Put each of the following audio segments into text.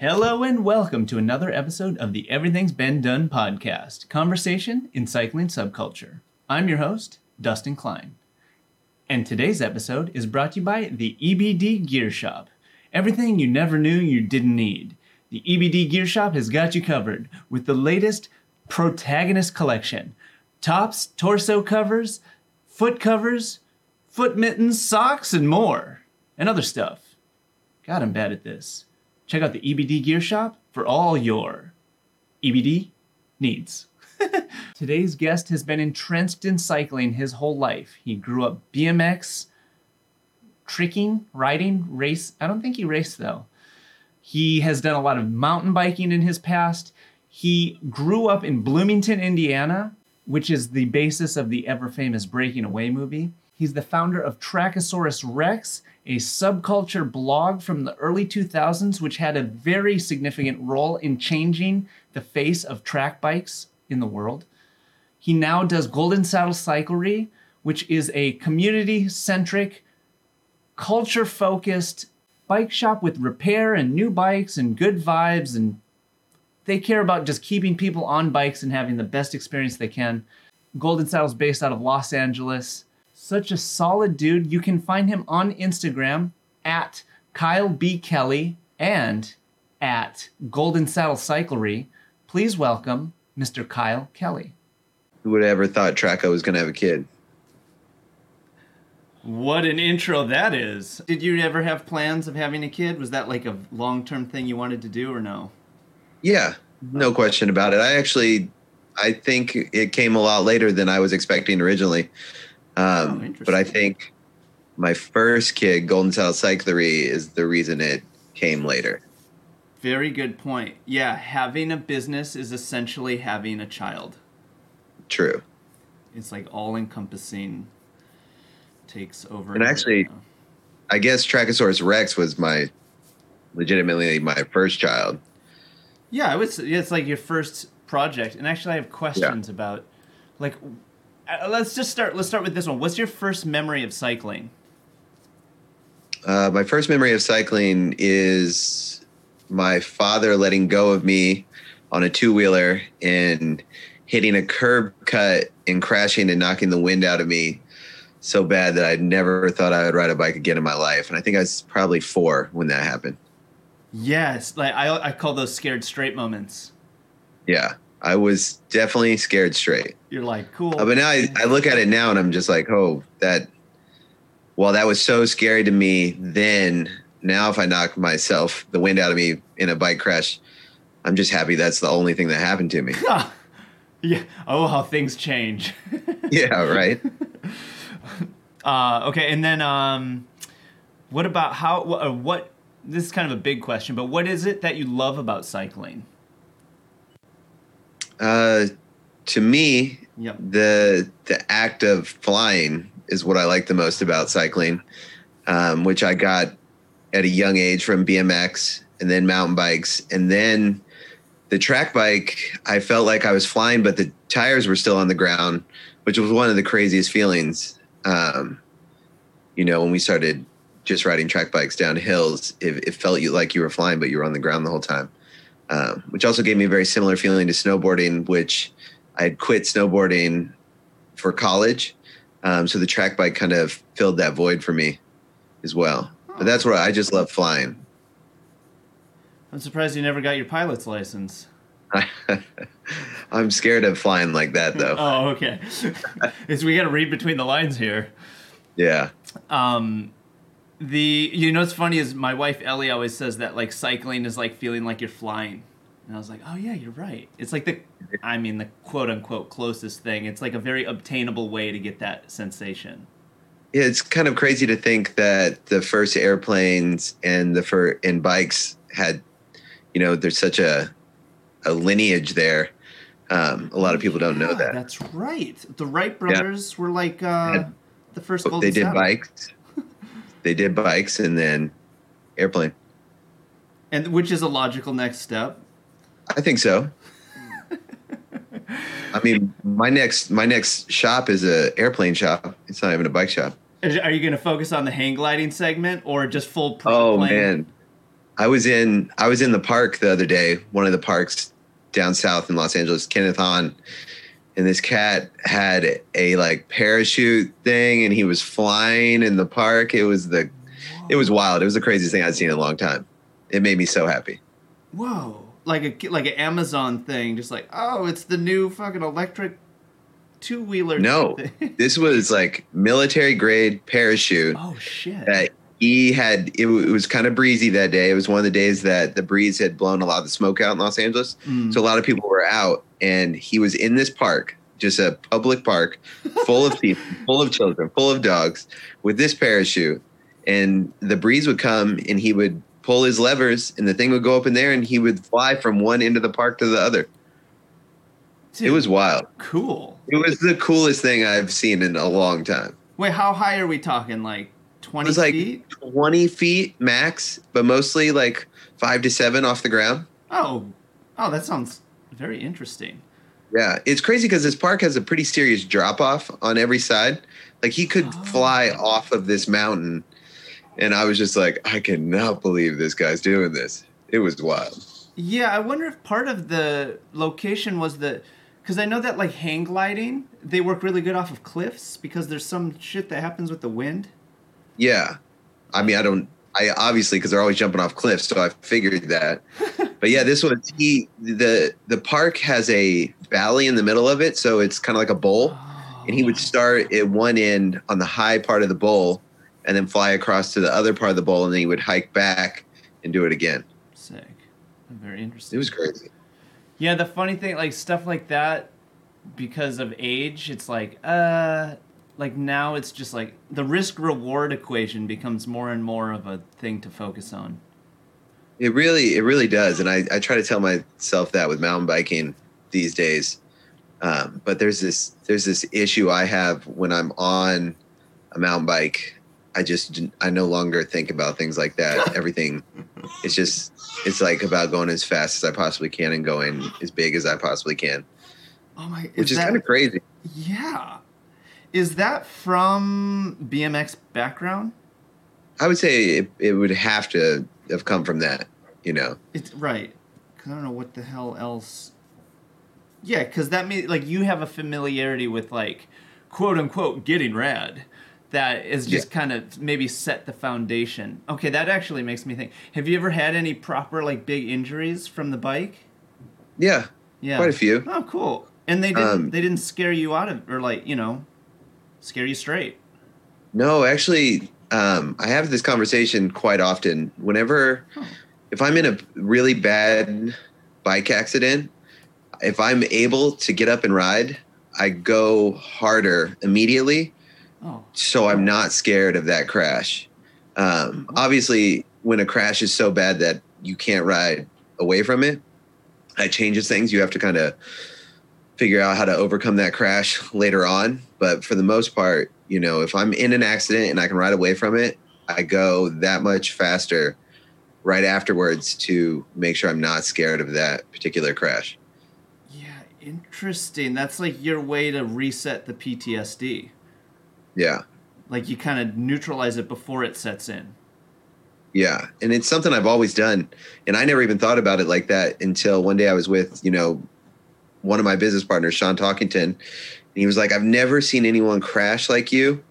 Hello and welcome to another episode of the Everything's Been Done podcast, conversation in cycling subculture. I'm your host, Dustin Klein. And today's episode is brought to you by the EBD Gear Shop. Everything you never knew you didn't need. The EBD Gear Shop has got you covered with the latest protagonist collection tops, torso covers, foot covers, foot mittens, socks, and more. And other stuff. God, I'm bad at this. Check out the EBD Gear Shop for all your EBD needs. Today's guest has been entrenched in cycling his whole life. He grew up BMX, tricking, riding, race. I don't think he raced though. He has done a lot of mountain biking in his past. He grew up in Bloomington, Indiana, which is the basis of the ever famous Breaking Away movie. He's the founder of Trackosaurus Rex, a subculture blog from the early 2000s, which had a very significant role in changing the face of track bikes in the world. He now does Golden Saddle Cyclery, which is a community centric, culture focused bike shop with repair and new bikes and good vibes. And they care about just keeping people on bikes and having the best experience they can. Golden Saddle's based out of Los Angeles. Such a solid dude. You can find him on Instagram at Kyle B. Kelly and at Golden Saddle Cyclery. Please welcome Mr. Kyle Kelly. Who would have ever thought Traco was going to have a kid? What an intro that is. Did you ever have plans of having a kid? Was that like a long term thing you wanted to do or no? Yeah, no question about it. I actually, I think it came a lot later than I was expecting originally. Um, Oh, but I think my first kid, Golden Saddle Cyclery, is the reason it came later. Very good point. Yeah, having a business is essentially having a child. True. It's like all encompassing, takes over. And actually-. I guess Trackosaurus Rex was my legitimately my first child. Yeah, it was. It's like your first project, and actually, I have questions about, like, uh, let's just start. Let's start with this one. What's your first memory of cycling? Uh, my first memory of cycling is my father letting go of me on a two wheeler and hitting a curb cut and crashing and knocking the wind out of me so bad that I never thought I would ride a bike again in my life. And I think I was probably four when that happened. Yes, like I, I call those scared straight moments. Yeah, I was definitely scared straight. You're like, cool. Uh, but now I, I look at it now and I'm just like, oh, that. While that was so scary to me then, now if I knock myself the wind out of me in a bike crash, I'm just happy that's the only thing that happened to me. yeah. Oh, how things change. yeah, right. Uh, okay, and then um, what about how? uh, What? This is kind of a big question, but what is it that you love about cycling? Uh, to me, Yep. the the act of flying is what I like the most about cycling, um, which I got at a young age from BMX and then mountain bikes and then the track bike. I felt like I was flying, but the tires were still on the ground, which was one of the craziest feelings. Um, you know, when we started just riding track bikes down hills, it, it felt you like you were flying, but you were on the ground the whole time. Um, which also gave me a very similar feeling to snowboarding, which I had quit snowboarding for college. Um, so the track bike kind of filled that void for me as well. But that's where I just love flying. I'm surprised you never got your pilot's license. I'm scared of flying like that though. Oh, okay. Is we got to read between the lines here. Yeah. Um, the you know what's funny is my wife Ellie always says that like cycling is like feeling like you're flying, and I was like, oh yeah, you're right. It's like the, I mean the quote unquote closest thing. It's like a very obtainable way to get that sensation. Yeah, it's kind of crazy to think that the first airplanes and the fir- and bikes had, you know, there's such a a lineage there. Um, a lot of people don't know that. That's right. The Wright brothers were like uh, the first golden they did saddle. bikes. They did bikes and then airplane. and which is a logical next step. I think so. I mean, my next my next shop is a airplane shop. It's not even a bike shop. Are you going to focus on the hang gliding segment or just full Oh plane? man, I was in I was in the park the other day, one of the parks down south in Los Angeles, Kenneth Hahn, and this cat had a like parachute thing, and he was flying in the park. It was the it was wild. It was the craziest thing I'd seen in a long time. It made me so happy. Whoa! Like a like an Amazon thing, just like oh, it's the new fucking electric two wheeler. No, this was like military grade parachute. Oh shit! That he had. It, it was kind of breezy that day. It was one of the days that the breeze had blown a lot of the smoke out in Los Angeles, Mm. so a lot of people were out, and he was in this park, just a public park, full of people, full of children, full of dogs, with this parachute, and the breeze would come, and he would pull his levers, and the thing would go up in there, and he would fly from one end of the park to the other. It was wild. cool. It was the coolest thing I've seen in a long time. Wait, how high are we talking? Like It twenty was like feet? 20 feet max, but mostly like five to seven off the ground. Oh, oh, that sounds very interesting. Yeah, it's crazy because this park has a pretty serious drop off on every side. Like he could Oh. fly off of this mountain, and I was just like, I cannot believe this guy's doing this. It was wild. Yeah, I wonder if part of the location was the because I know that like hang gliding, they work really good off of cliffs because there's some shit that happens with the wind. Yeah, I mean, I don't. I obviously because they're always jumping off cliffs, so I figured that. but yeah, this was he. the The park has a valley in the middle of it, so it's kind of like a bowl. and he would start at one end on the high part of the bowl and then fly across to the other part of the bowl and then he would hike back and do it again sick. Very interesting. it was crazy Yeah, the funny thing, like stuff like that, because of age, it's like, uh, like now it's just like the risk reward equation becomes more and more of a thing to focus on. It really it really does and i, I try to tell myself that with mountain biking these days um, but there's this there's this issue i have when i'm on a mountain bike i just i no longer think about things like that everything it's just it's like about going as fast as i possibly can and going as big as i possibly can Oh my! which is, kind of crazy yeah. Is that from BMX background? I would say it, it would have to have come from that, you know. It's right. Cause I don't know what the hell else. Yeah, because that means like you have a familiarity with like quote unquote getting rad that is just kind of maybe set the foundation. Okay, that actually makes me think. Have you ever had any proper like big injuries from the bike? Yeah, Yeah, quite a few. Oh, cool. And they didn't Um, they didn't scare you out of or like you know scare you straight. No, actually, um, I have this conversation quite often. Whenever, Oh. if I'm in a really bad bike accident, if I'm able to get up and ride, I go harder immediately Oh, so I'm not scared of that crash. Um, obviously, when a crash is so bad that you can't ride away from it, it changes things. You have to kind of figure out how to overcome that crash later on. But for the most part, you know, if I'm in an accident and I can ride away from it, I go that much faster right afterwards to make sure I'm not scared of that particular crash. yeah, interesting. That's like your way to reset the PTSD. Yeah. Like you kind of neutralize it before it sets in. Yeah, and it's something I've always done, and I never even thought about it like that until one day I was with you know one of my business partners, Sean Talkington, and he was like, "I've never seen anyone crash like you,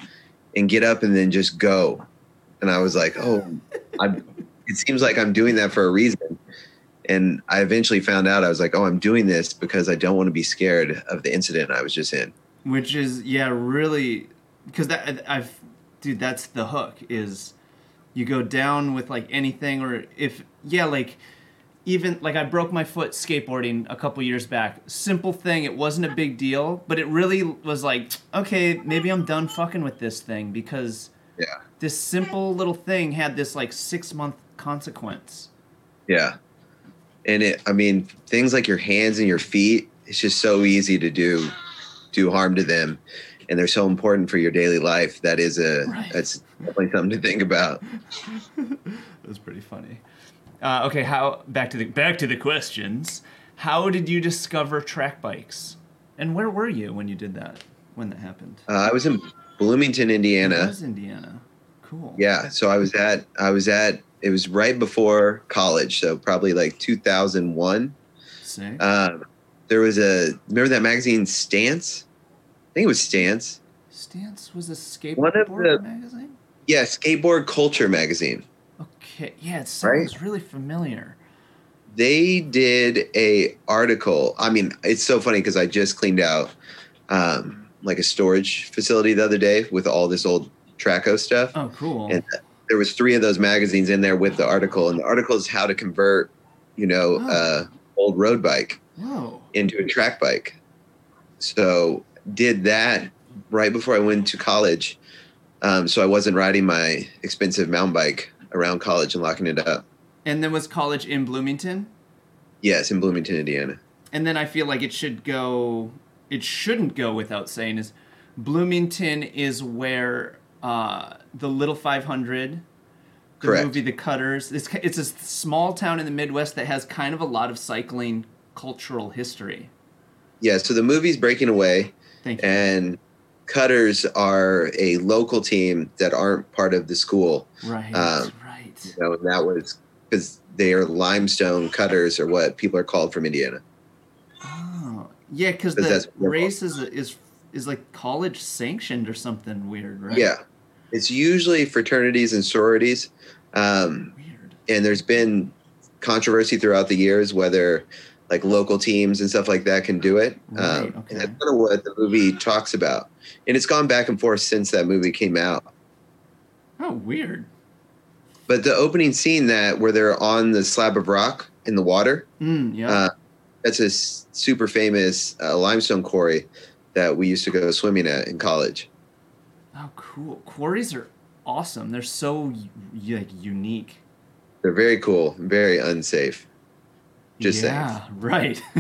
and get up and then just go," and I was like, "Oh, I." It seems like I'm doing that for a reason, and I eventually found out I was like, "Oh, I'm doing this because I don't want to be scared of the incident I was just in." which is yeah really because that i've dude that's the hook is you go down with like anything or if yeah like even like i broke my foot skateboarding a couple years back simple thing it wasn't a big deal but it really was like okay maybe i'm done fucking with this thing because Yeah. this simple little thing had this like six month consequence Yeah. And it I mean, things like your hands and your feet, it's just so easy to do do harm to them. And they're so important for your daily life. That is a Right. that's definitely something to think about. Was pretty funny. Uh, okay, how back to the back to the questions. How did you discover track bikes, and where were you when you did that? When that happened? Uh, I was in Bloomington, Indiana. It was Indiana. Cool. Yeah, so I was at I was at it was right before college, so probably like 2001. Sick. Um, there was a remember that magazine Stance? I think it was Stance. Stance was a One of skateboard the- magazine. Yeah, Skateboard Culture magazine. Okay, yeah, it sounds really familiar. They did a article. I mean, it's so funny because I just cleaned out um, like a storage facility the other day with all this old Traco stuff. Oh, cool. And there was three of those magazines in there with the article, and the article is how to convert, you know, Oh. uh, old road bike Whoa. into a track bike. So did that right before I went to college. Um, so I wasn't riding my expensive mountain bike around college and locking it up. And then was college in Bloomington? Yes, in Bloomington, Indiana. And then I feel like it should go. It shouldn't go without saying is, Bloomington is where uh, the Little Five Hundred, the Correct. movie The Cutters. It's it's a small town in the Midwest that has kind of a lot of cycling cultural history. Yeah, so the movie's breaking away, Thank you. and Cutters are a local team that aren't part of the school. right. um, right. You know, and that was because they are limestone cutters, or what people are called from Indiana. Oh, yeah, because the race is is is like college sanctioned or something weird, right? Yeah, it's usually fraternities and sororities. Um, Weird. and there's been controversy throughout the years whether like local teams and stuff like that can do it. Right, um, okay. And that's kind of what the movie talks about. And it's gone back and forth since that movie came out. Oh, weird. But the opening scene that where they're on the slab of rock in the water, Mm, yeah. uh, that's a s- super famous uh, limestone quarry that we used to go swimming at in college. oh, cool. Quarries are awesome. They're so like unique. They're very cool, very unsafe. Just saying. right.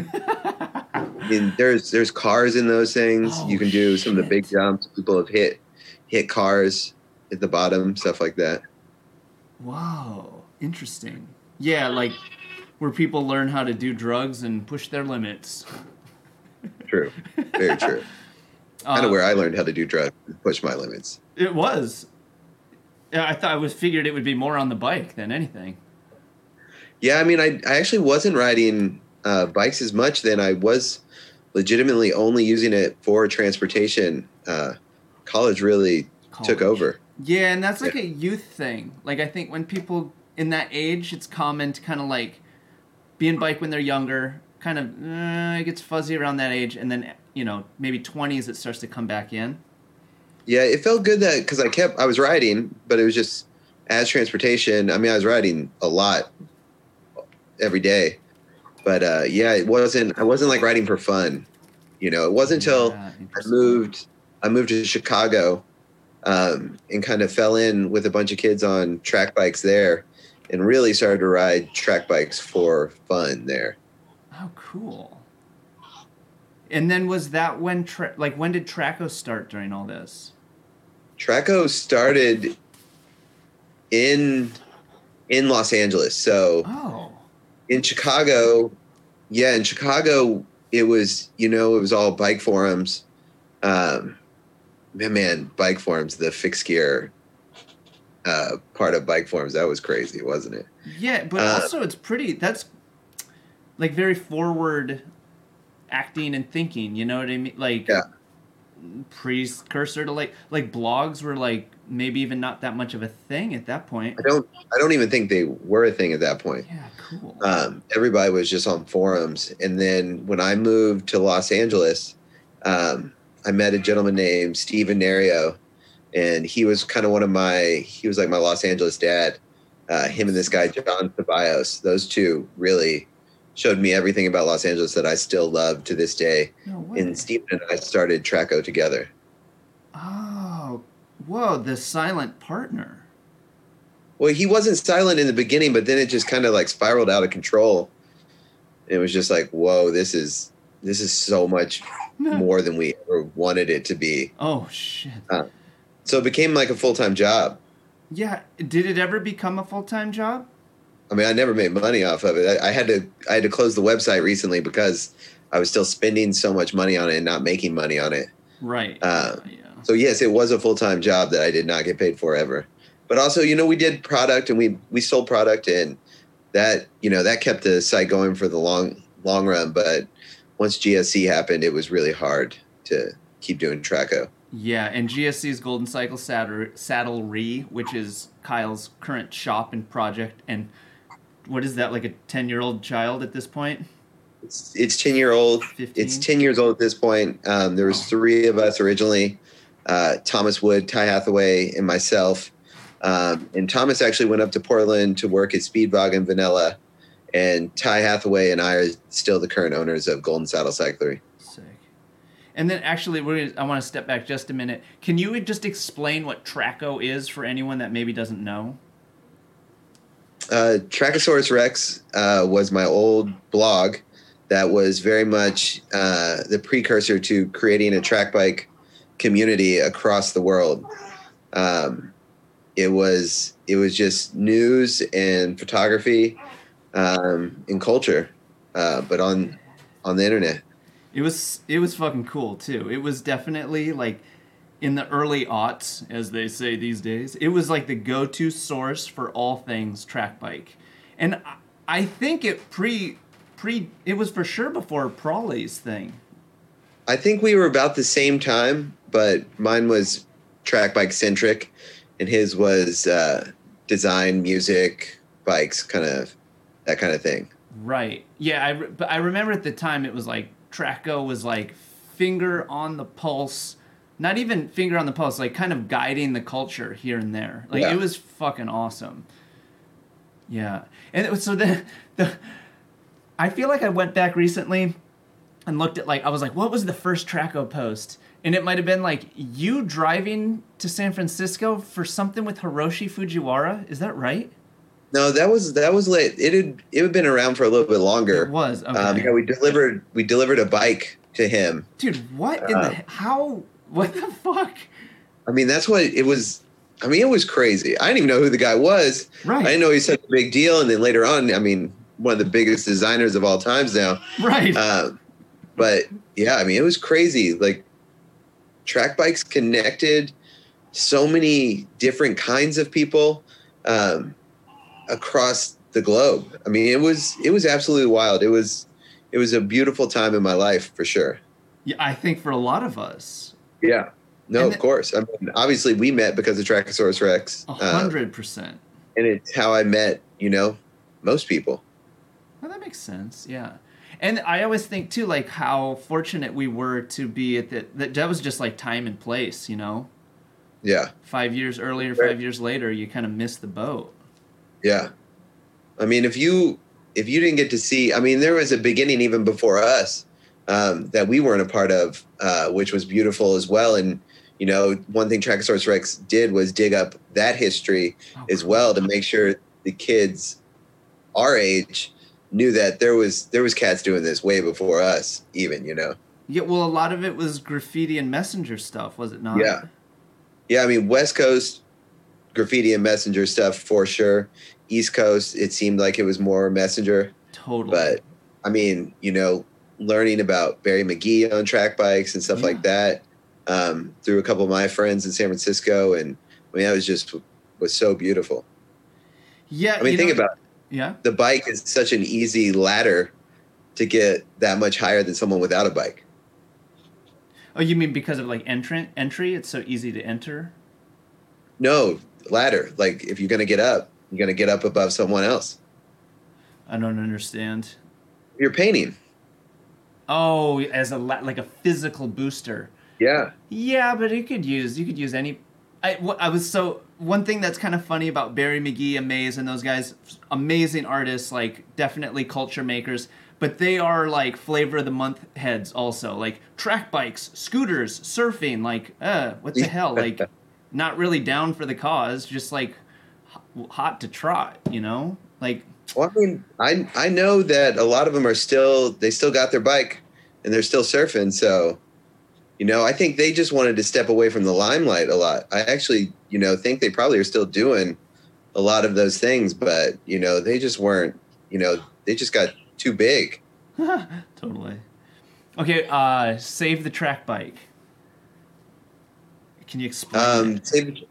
I mean, there's there's cars in those things. Oh, you can do some of the big jumps. People have hit hit cars at the bottom, stuff like that. Wow, interesting. Yeah, like where people learn how to do drugs and push their limits. True, very true. kind Uh, of where I learned how to do drugs, and push my limits. It was. Yeah, I thought I was figured it would be more on the bike than anything. Yeah, I mean, I I actually wasn't riding uh, bikes as much then. I was legitimately only using it for transportation. Uh, college really took over. Yeah, and that's like a youth thing. Like I think when people in that age, it's common to kind of like be in bike when they're younger. Kind of uh, it gets fuzzy around that age, and then you know maybe twenties it starts to come back in. Yeah, it felt good that because I kept I was riding, but it was just as transportation. I mean, I was riding a lot every day, but uh, yeah, it wasn't. I wasn't like riding for fun. You know, it wasn't until Yeah, I moved. I moved to Chicago, um, and kind of fell in with a bunch of kids on track bikes there, and really started to ride track bikes for fun there. Oh, cool. And then was that when tra- like when did Traco start during all this? Traco started in in Los Angeles, so. Oh, in Chicago, yeah, in Chicago, it was you know it was all bike forums. Um, man, man, bike forums, the fixed gear uh, part of bike forums, that was crazy, wasn't it? yeah, but Uh, also it's pretty. That's like very forward acting and thinking. You know what I mean? Like Yeah. precursor to like like blogs were like maybe even not that much of a thing at that point. I don't, I don't even think they were a thing at that point. Yeah, cool. Um, everybody was just on forums, and then when I moved to Los Angeles, um, I met a gentleman named Steven Nario, and he was kind of one of my, he was like my Los Angeles dad. Uh, him and this guy John Tobias, those two really showed me everything about Los Angeles that I still love to this day. no. And Steven and I started Traco together. oh, whoa! The silent partner. Well, he wasn't silent in the beginning, but then it just kind of like spiraled out of control. It was just like, whoa, this is this is so much more than we ever wanted it to be. Oh shit. So it became like a full time job. Yeah. Did it ever become a full time job? I mean, I never made money off of it. I, I had to I had to close the website recently because I was still spending so much money on it and not making money on it. Right. Uh, yeah. So yes, it was a full time job that I did not get paid for ever. but also you know we did product and we we sold product and that you know that kept the site going for the long long run. But once GSC happened, it was really hard to keep doing Traco. Yeah, and GSC's Golden Cycle Saddle Saddlery, which is Kyle's current shop and project, and what is that like a ten year old child at this point? It's it's ten year old. 15? It's ten years old at this point. Um, there was three of us originally: uh, Thomas Wood, Ty Hathaway, and myself. Um, and Thomas actually went up to Portland to work at Speedvagen Vanilla, and Ty Hathaway and I are still the current owners of Golden Saddle Cyclery. Sick. And then actually, we're gonna, I want to step back just a minute. Can you just explain what Traco is for anyone that maybe doesn't know? Uh, Trackosaurus Rex uh, was my old blog that was very much uh, the precursor to creating a track bike community across the world. Um, it was it was just news and photography um, and culture, uh, but on on the internet. It was it was fucking cool too. It was definitely like in the early aughts, as they say these days. It was like the go-to source for all things track bike, and I- I think it pre pre it was for sure before Prolly's thing. I think we were about the same time, but mine was track bike centric, and his was uh, design, music, bikes, kind of that kind of thing. Right. Yeah. I re- but I remember at the time it was like Traco was like finger on the pulse, not even finger on the pulse, like kind of guiding the culture here and there. Like Yeah. it was fucking awesome. Yeah. And it was, so then the I feel like I went back recently and looked at like I was like, what was the first Traco post? And it might have been like you driving to San Francisco for something with Hiroshi Fujiwara. Is that right? No, that was that was late. It had it had been around for a little bit longer. It was. Okay. Um, yeah, we delivered we delivered a bike to him. Dude, what in Uh, the how? What the fuck? I mean, that's what it was. I mean, it was crazy. I didn't even know who the guy was. Right. I didn't know he was such a big deal. And then later on, I mean, one of the biggest designers of all times now. Right. Um, but yeah, I mean, it was crazy. Like track bikes connected so many different kinds of people um, across the globe. I mean, it was it was absolutely wild. It was it was a beautiful time in my life for sure. yeah, I think for a lot of us, Yeah. No, And of course. I mean, obviously, we met because of Trackosaurus Rex, a uh, hundred percent. and it's how I met. You know, most people. Well, that makes sense. Yeah. And I always think too, like how fortunate we were to be at that. That that was just like time and place, you know. Yeah, Five years earlier, Right. five years later, you kind of missed the boat. yeah. I mean, if you if you didn't get to see, I mean, there was a beginning even before us um, that we weren't a part of, uh, which was beautiful as well. And you know, one thing Trackosaurus Rex did was dig up that history Oh, as well to make sure the kids our age knew that there was there was cats doing this way before us even you know Yeah. Well, a lot of it was graffiti and messenger stuff, was it not? Yeah. yeah i mean west coast graffiti and messenger stuff for sure east coast it seemed like it was more messenger Totally. but i mean you know learning about barry mcgee on track bikes and stuff Yeah. like that um, through a couple of my friends in san francisco and i mean that was just was so beautiful yeah. i mean think know- about it. Yeah. the bike is such an easy ladder to get that much higher than someone without a bike. Oh, you mean because of like entrant entry? It's so easy to enter. No ladder. Like if you're gonna get up, you're gonna get up above someone else. I don't understand. You're painting. Oh, as a la- like a physical booster. Yeah. Yeah, but you could use you could use any. I I was so one thing that's kind of funny about Barry McGee, and Amaze, and those guys, amazing artists, like definitely culture makers. But they are like flavor of the month heads also, like track bikes, scooters, surfing. Like, uh, what the hell? Like, not really down for the cause, just like hot to trot, you know? Like, Well, I mean, I I know that a lot of them are still they still got their bike and they're still surfing. So, you know, I think they just wanted to step away from the limelight a lot. I actually, you know, think they probably are still doing a lot of those things, but you know, they just weren't. You know, they just got too big. totally. Okay, uh, save the track bike. Can you explain? Um, save,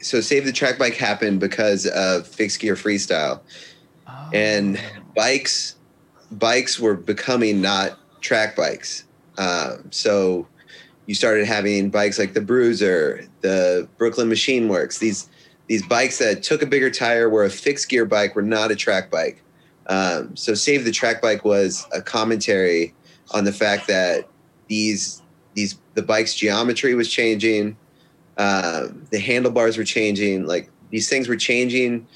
so Save the Track Bike happened because of fixed gear freestyle, oh. and bikes bikes were becoming not track bikes. Um, so you started having bikes like the Bruiser, the Brooklyn Machine Works. These these bikes that took a bigger tire were a fixed gear bike, were not a track bike. Um, so Save the Track Bike was a commentary on the fact that these these the bike's geometry was changing, um, the handlebars were changing, like these things were changing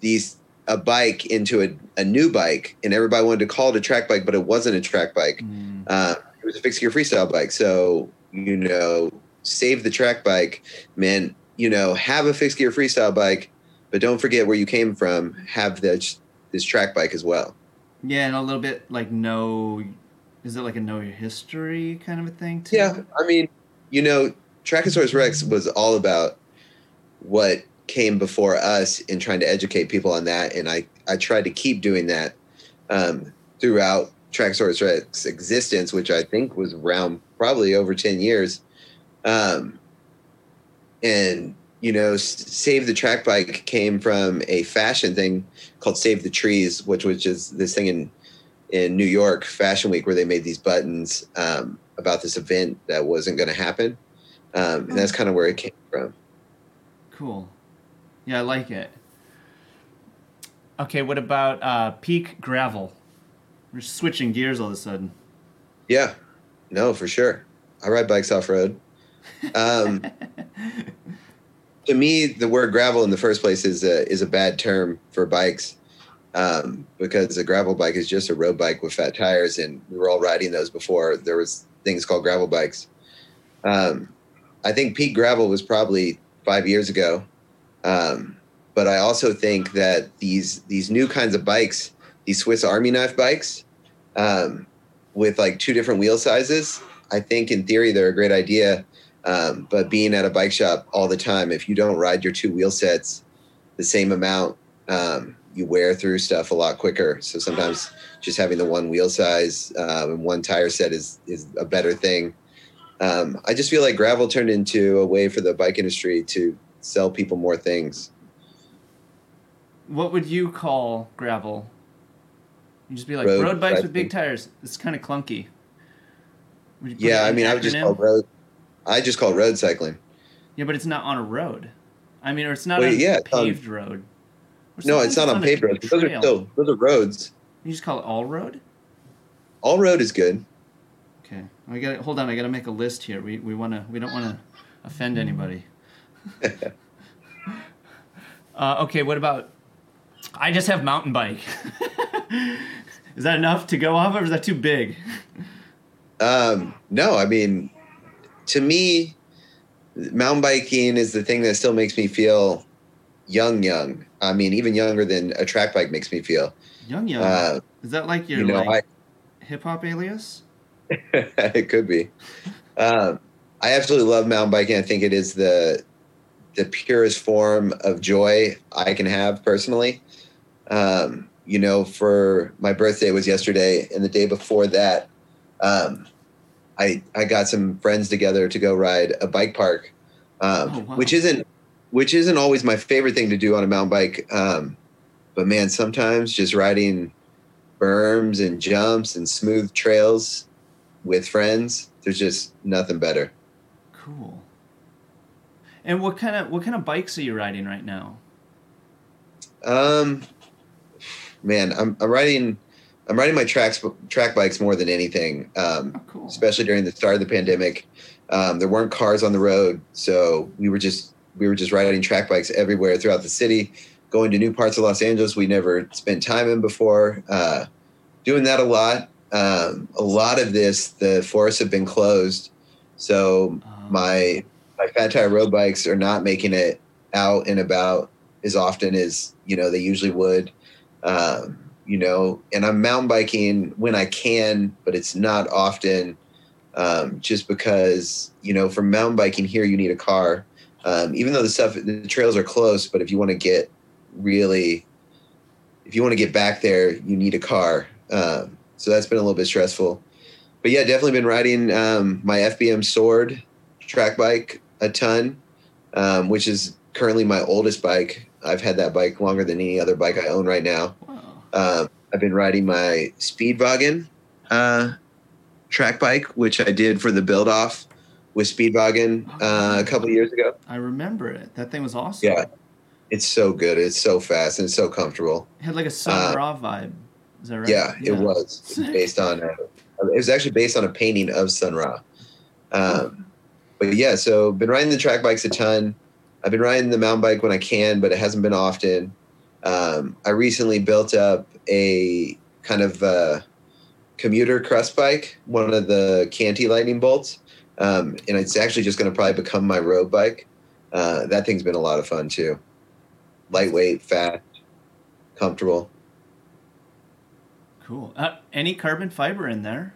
these a bike into a, a new bike, and everybody wanted to call it a track bike, but it wasn't a track bike. Mm. Uh, was a fixed gear freestyle bike. So you know, save the track bike, man. You know, have a fixed gear freestyle bike, but don't forget where you came from. Have this this track bike as well. Yeah, and a little bit like know, is it like a know your history kind of a thing too? Yeah, I mean, you know, Trackosaurus Rex was all about what came before us in trying to educate people on that, and I I tried to keep doing that um, throughout Trackosaurus Rex existence, which I think was around probably over ten years. Um, and you know, Save the Track Bike came from a fashion thing called Save the Trees, which was just this thing in in New York Fashion Week where they made these buttons um, about this event that wasn't going to happen, um, and that's kind of where it came from. Cool. Yeah, I like it. Okay, what about uh, peak gravel? We're switching gears all of a sudden. Yeah, no, for sure. I ride bikes off road. Um, to me, the word gravel in the first place is a, is a bad term for bikes um, because a gravel bike is just a road bike with fat tires, and we were all riding those before there was things called gravel bikes. Um, I think peak gravel was probably five years ago, um, but I also think that these these new kinds of bikes, these Swiss Army knife bikes, um, with like two different wheel sizes, I think in theory they're a great idea. Um, but being at a bike shop all the time, if you don't ride your two wheel sets the same amount, um, you wear through stuff a lot quicker. So sometimes just having the one wheel size um, and one tire set is is a better thing. Um, I just feel like gravel turned into a way for the bike industry to sell people more things. What would you call gravel? You just be like road, road bikes with big tires. It's kind of clunky. Yeah, I mean, I would just call road. I just call road cycling. Yeah, but it's not on a road. I mean, or it's not well, a yeah, paved um, road. No, it's not on, on paved roads. Those are still those are roads. You just call it all road. All road is good. Okay, I got hold on. I got to make a list here. We we want to. We don't want to offend anybody. uh, okay, what about? I just have mountain bike. is that enough to go off, or is that too big? Um, no, I mean, to me, mountain biking is the thing that still makes me feel young, young. I mean, even younger than a track bike makes me feel. Young, young. Uh, is that like your you know, like, hip hop alias? it could be. Um, I absolutely love mountain biking. I think it is the the purest form of joy I can have personally. Um, you know, for my birthday was yesterday, and the day before that, um, I I got some friends together to go ride a bike park, um, oh, wow. which isn't which isn't always my favorite thing to do on a mountain bike. Um, but man, sometimes just riding berms and jumps and smooth trails with friends, there's just nothing better. Cool. And what kind of what kind of bikes are you riding right now? Um, man, I'm I'm riding I'm riding my tracks track bikes more than anything. Um, oh, cool. especially during the start of the pandemic. Um, there weren't cars on the road, so we were just we were just riding track bikes everywhere throughout the city, going to new parts of Los Angeles we never spent time in before. Uh, doing that a lot. Um, a lot of this, the forests have been closed, so oh. my my fat tire road bikes are not making it out and about as often as you know they usually would. Um, you know, and I'm mountain biking when I can, but it's not often. Um, just because you know, for mountain biking here, you need a car. Um, even though the stuff, the trails are close, but if you want to get really, if you want to get back there, you need a car. Um, so that's been a little bit stressful. But yeah, definitely been riding um, my FBM Sword track bike a ton, um, which is currently my oldest bike. I've had that bike longer than any other bike I own right now. Wow. Um, I've been riding my Speedvagen uh, track bike, which I did for the build off with Speedvagen uh, a couple of years ago. I remember it. That thing was awesome. Yeah, it's so good. It's so fast and it's so comfortable. It had like a Sun Ra vibe. Is that right? Yeah, it was based on. Uh, it was actually based on a painting of Sun Ra. Um, but yeah, so been riding the track bikes a ton. I've been riding the mountain bike when I can, but it hasn't been often. Um, I recently built up a kind of uh, commuter crust bike, one of the Canty Lightning Bolts, um, and it's actually just going to probably become my road bike. Uh, that thing's been a lot of fun too. Lightweight, fast, comfortable. Cool. Uh, any carbon fiber in there?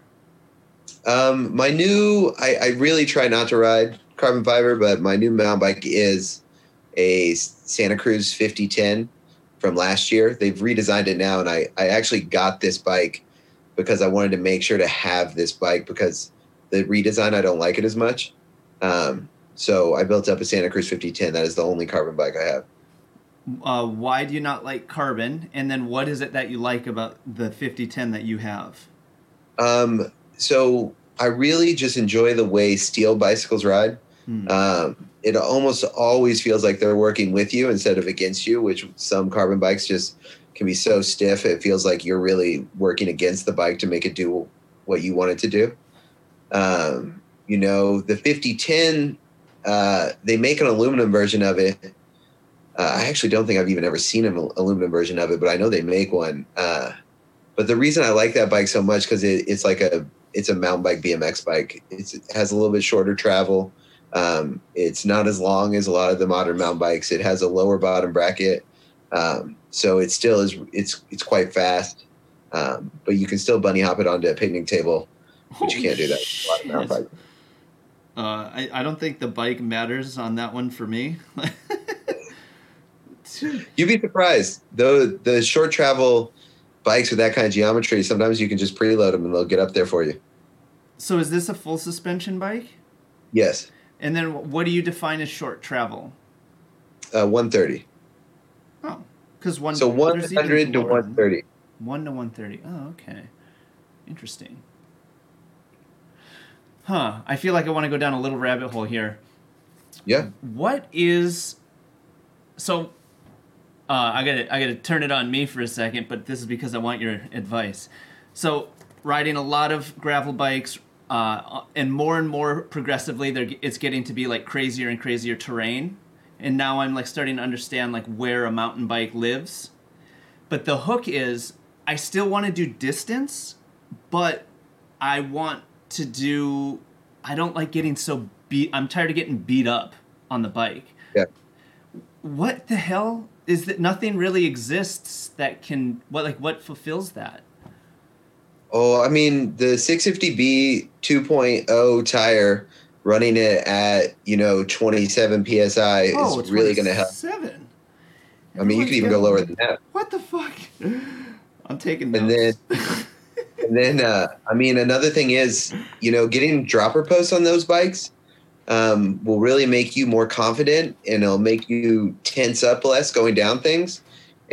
Um, my new, I, I really try not to ride carbon fiber, but my new mountain bike is a Santa Cruz 5010 from last year. They've redesigned it now, and I, I actually got this bike because I wanted to make sure to have this bike because the redesign, I don't like it as much. Um, so I built up a Santa Cruz 5010. That is the only carbon bike I have. Uh, why do you not like carbon? And then what is it that you like about the 5010 that you have? Um, so I really just enjoy the way steel bicycles ride. Um, it almost always feels like they're working with you instead of against you, which some carbon bikes just can be so stiff. It feels like you're really working against the bike to make it do what you want it to do. Um, you know, the 5010, uh, they make an aluminum version of it. Uh, I actually don't think I've even ever seen an aluminum version of it, but I know they make one. Uh, but the reason I like that bike so much because it, it's like a it's a mountain bike BMX bike. It's, it has a little bit shorter travel. Um, it's not as long as a lot of the modern mountain bikes. It has a lower bottom bracket, um, so it still is. It's it's quite fast, um, but you can still bunny hop it onto a picnic table, which Holy you can't do that. With a lot of mountain bikes. Uh, I, I don't think the bike matters on that one for me. You'd be surprised. Though the short travel bikes with that kind of geometry, sometimes you can just preload them and they'll get up there for you. So is this a full suspension bike? Yes. And then what do you define as short travel? Uh, 130. Oh, because one. So 100 to 130. One to 130. Oh, okay. Interesting. Huh. I feel like I want to go down a little rabbit hole here. Yeah. What is so uh, I gotta I gotta turn it on me for a second, but this is because I want your advice. So riding a lot of gravel bikes, uh, and more and more progressively, it's getting to be like crazier and crazier terrain. And now I'm like starting to understand like where a mountain bike lives. But the hook is, I still want to do distance, but I want to do. I don't like getting so beat. I'm tired of getting beat up on the bike. Yeah. What the hell is that nothing really exists that can what like what fulfills that oh i mean the 650b 2.0 tire running it at you know 27 psi oh, is really going to help seven i mean you could even go lower than that what the fuck i'm taking notes. and then and then uh, i mean another thing is you know getting dropper posts on those bikes um, will really make you more confident and it'll make you tense up less going down things.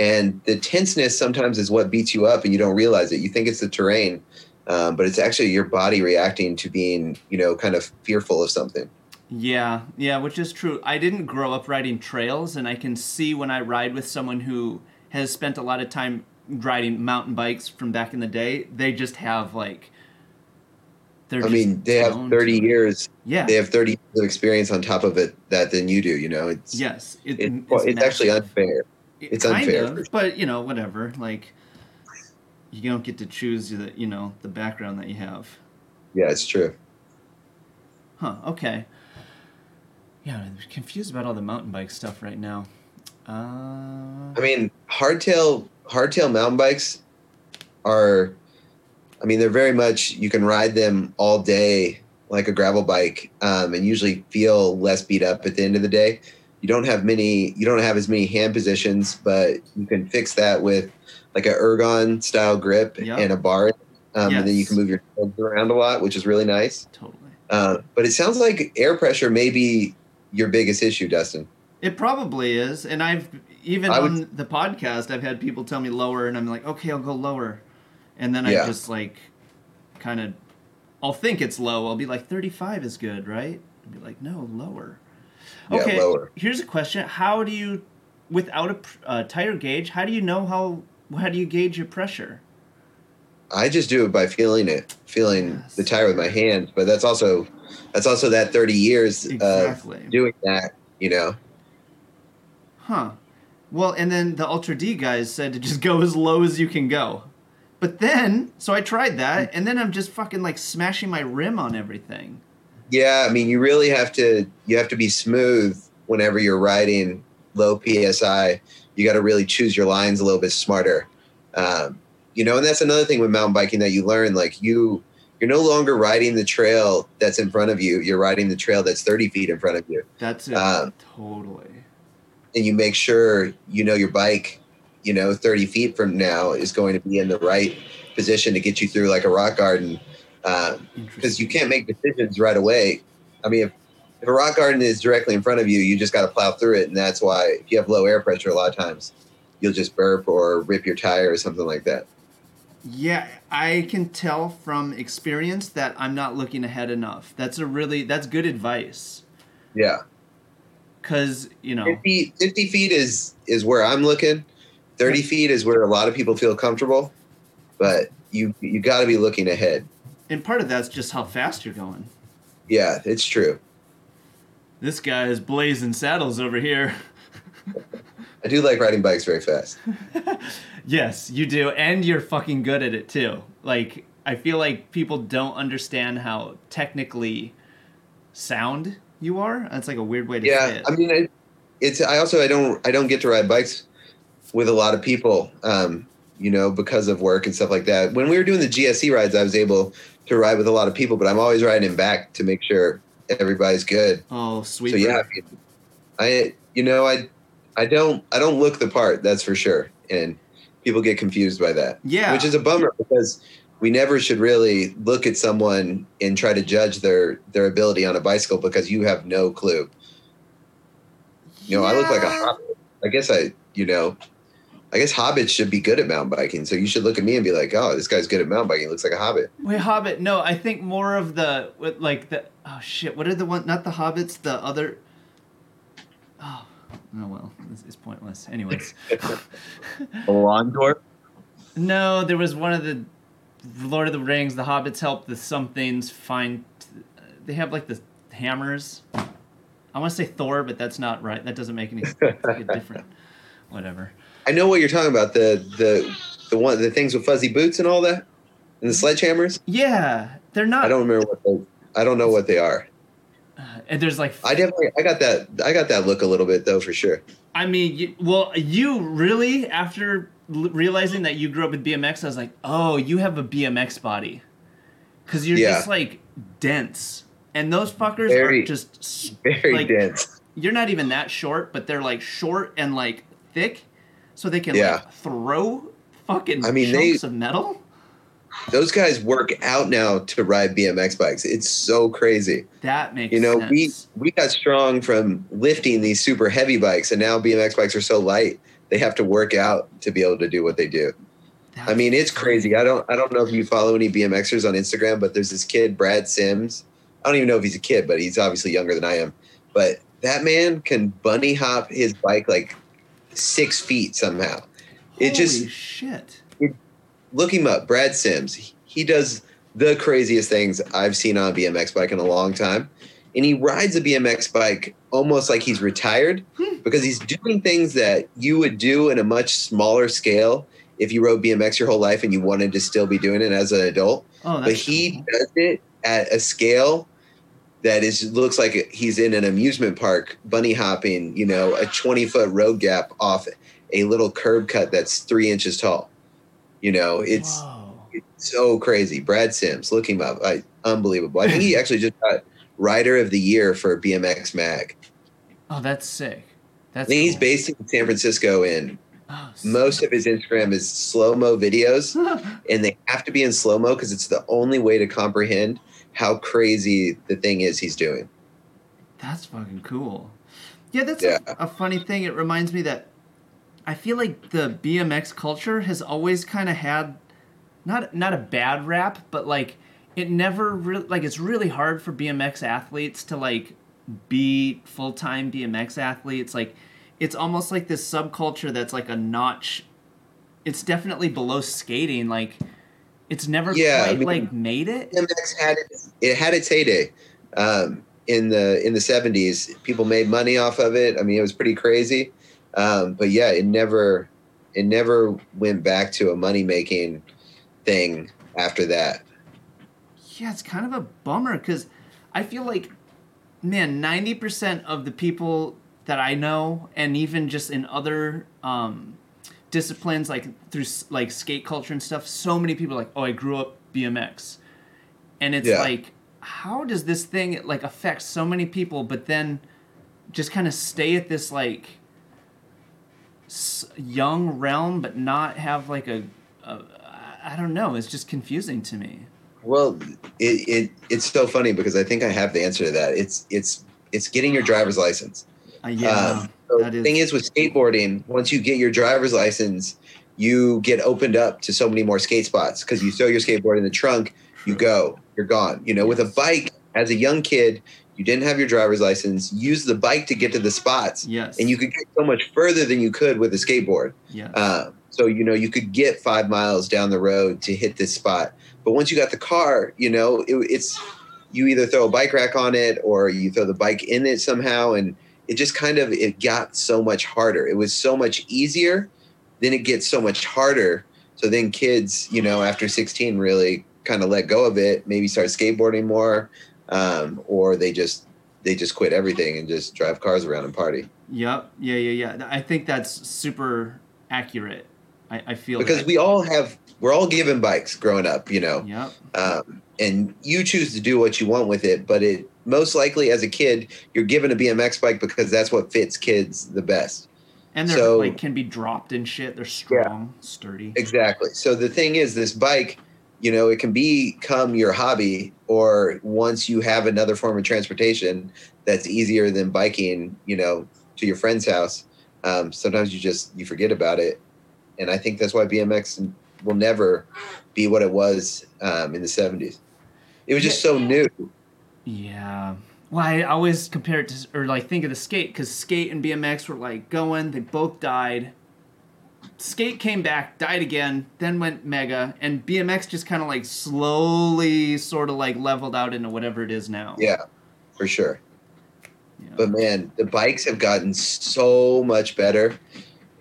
And the tenseness sometimes is what beats you up and you don't realize it. You think it's the terrain, um, but it's actually your body reacting to being, you know, kind of fearful of something. Yeah, yeah, which is true. I didn't grow up riding trails, and I can see when I ride with someone who has spent a lot of time riding mountain bikes from back in the day, they just have like they're I mean, they have 30 years. Yeah. They have 30 years of experience on top of it that than you do, you know. It's Yes. It, it, it's, it's actually unfair. It's kind unfair. Of. But, you know, whatever. Like you don't get to choose the, you know, the background that you have. Yeah, it's true. Huh, okay. Yeah, I'm confused about all the mountain bike stuff right now. Uh... I mean, hardtail hardtail mountain bikes are I mean, they're very much you can ride them all day like a gravel bike, um, and usually feel less beat up at the end of the day. You don't have many, you don't have as many hand positions, but you can fix that with like an ergon style grip yep. and a bar, um, yes. and then you can move your legs around a lot, which is really nice. Totally. Uh, but it sounds like air pressure may be your biggest issue, Dustin. It probably is, and I've even would- on the podcast, I've had people tell me lower, and I'm like, okay, I'll go lower, and then I Yeah. just like, kind of, I'll think it's low. I'll be like, 35 is good, right? I'll be like, no, lower. Yeah, Okay, lower. here's a question: How do you, without a uh, tire gauge, how do you know how? How do you gauge your pressure? I just do it by feeling it, feeling Yes. the tire with my hands. But that's also that's also that 30 years Exactly. of doing that. You know, Huh. Well, and then the Ultra D guys said to just go as low as you can go. But then, so I tried that, and then I'm just fucking like smashing my rim on everything. Yeah. I mean, you really have to you have to be smooth whenever you're riding low psi. You got to really choose your lines a little bit smarter. Um, you know, and that's another thing with mountain biking that you learn. Like you, you're no longer riding the trail that's in front of you. You're riding the trail that's 30 feet in front of you. That's it. Um, totally. and you make sure you know your bike you know 30 feet from now is going to be in the right position to get you through like a rock garden because Interesting. you can't make decisions right away. I mean if, if a rock garden is directly in front of you you just got to plow through it and that's why if you have low air pressure a lot of times you'll just burp or rip your tire or something like that. Yeah, I can tell from experience that I'm not looking ahead enough. That's a really that's good advice. yeah. Cause you know, 50, 50 feet is is where i'm looking. 30 feet is where a lot of people feel comfortable but you you got to be looking ahead and part of that's just how fast you're going. yeah it's true This guy is blazing saddles over here. I do like riding bikes very fast. Yes, you do, and you're fucking good at it too. Like I feel like people don't understand how technically sound you are. That's like a weird way to say Yeah, it. I mean, I, it's. I also I don't I don't get to ride bikes with a lot of people, um, you know, because of work and stuff like that. When we were doing the GSC rides, I was able to ride with a lot of people, but I'm always riding him back to make sure everybody's good. oh, sweet. so yeah, I, you know I I don't I don't look the part. That's for sure, and people get confused by that. Yeah. which is a bummer because we never should really look at someone and try to judge their their ability on a bicycle because you have no clue. You know, I look like a Yeah. hobbit. I guess I, you know, I guess hobbits should be good at mountain biking. So you should look at me and be like, "Oh, this guy's good at mountain biking. He looks like a hobbit." Wait, Hobbit. No, I think more of the like the oh shit. What are the one? Not the Hobbits. The other. Oh, oh well, this is pointless. Anyways, Alondor. no, there was one of the Lord of the Rings. The Hobbits help the somethings find. They have like the hammers. I want to say Thor, but that's not right. That doesn't make any it's like a different. Whatever. I know what you're talking about. The the the one the things with fuzzy boots and all that, and the sledgehammers. Yeah, they're not. I don't remember what they. I don't know what they are. Uh, and there's like I definitely I got that I got that look a little bit though for sure. I mean, you, well, you really after l- realizing that you grew up with BMX, I was like, oh, you have a BMX body, because you're Yeah. just like dense, and those fuckers Very- are just Very Like- dense. you're not even that short, but they're like short and like thick, so they can Yeah. like throw fucking I mean, they- chunks of metal. Those guys work out now to ride BMX bikes. It's so crazy. That makes You know, sense. we we got strong from lifting these super heavy bikes, and now BMX bikes are so light they have to work out to be able to do what they do. I mean, it's crazy. I don't I don't know if you follow any BMXers on Instagram, but there's this kid Brad Simms. I don't even know if he's a kid, but he's obviously younger than I am. But that man can bunny hop his bike like six feet somehow. It Holy just shit. look him up, Brad Simms. He- He does the craziest things I've seen on a BMX bike in a long time. And he rides a BMX bike almost like he's retired Hmm. because he's doing things that you would do in a much smaller scale if you rode BMX your whole life and you wanted to still be doing it as an adult. Oh, But he cool. does it at a scale that is looks like he's in an amusement park bunny hopping, you know, a 20 foot road gap off a little curb cut that's three inches tall. You know, it's it's so crazy. Brad Simms, look him up. I, unbelievable. I think he actually just got Rider of the Year for BMX Mag. Oh, that's sick. I That's think he's cool. based in San Francisco, and Oh, most of his Instagram is slow mo videos, and they have to be in slow mo because it's the only way to comprehend how crazy the thing is he's doing. That's fucking cool. Yeah, that's Yeah. A, a funny thing. It reminds me that I feel like the BMX culture has always kind of had not not a bad rap, but like it never really like it's really hard for BMX athletes to like be full time BMX athletes. Like it's almost like this subculture that's like a notch. It's definitely below skating. Like it's never Yeah, I quite mean- like made it. Had its, it had its heyday um, in the in the seventies. People made money off of it. I mean, it was pretty crazy. Um, but yeah, it never it never went back to a money making thing after that. Yeah, it's kind of a bummer because I feel like, man, 90% of the people that I know, and even just in other um, disciplines, like through like skate culture and stuff, so many people are like, oh, I grew up BMX. And it's Yeah. like, how does this thing like affect so many people, but then just kind of stay at this like s- young realm, but not have like a, a I don't know. It's just confusing to me. Well, it, it it's so funny because I think I have the answer to that. It's it's it's getting your driver's license. Uh, yeah, Um, so that the is- thing is with skateboarding, once you get your driver's license, you get opened up to so many more skate spots because you throw your skateboard in the trunk, you go, you're gone. You know, with a bike, as a young kid, you didn't have your driver's license. Use the bike to get to the spots, yes, and you could get so much further than you could with a skateboard. yes, Um, so you know you could get five miles down the road to hit this spot, but once you got the car, you know it, it's you either throw a bike rack on it or you throw the bike in it somehow, and it just kind of it got so much harder. It was so much easier, then it gets so much harder. So then kids, you know, after 16, really kind of let go of it, maybe start skateboarding more, um, or they just they just quit everything and just drive cars around and party. yep, yeah, yeah, yeah. I think that's super accurate. I, I feel because that. we all have we're all given bikes growing up you know Yep. um, and you choose to do what you want with it but it most likely as a kid you're given a bmx bike because that's what fits kids the best. And they're So- like can be dropped and shit. They're strong, sturdy. exactly. So the thing is this bike you know it can become your hobby or once you have another form of transportation that's easier than biking you know to your friend's house um, sometimes you just you forget about it. And i think that's why bmx will never be what it was um, in the 70s it was just so new Yeah. Well, I always compare it to, or like think of the skate, because skate and BMX were like going. They both died. Skate came back, died again, then went mega, and BMX just kind of like slowly, sort of like leveled out into whatever it is now. yeah for sure know? But man, the bikes have gotten so much better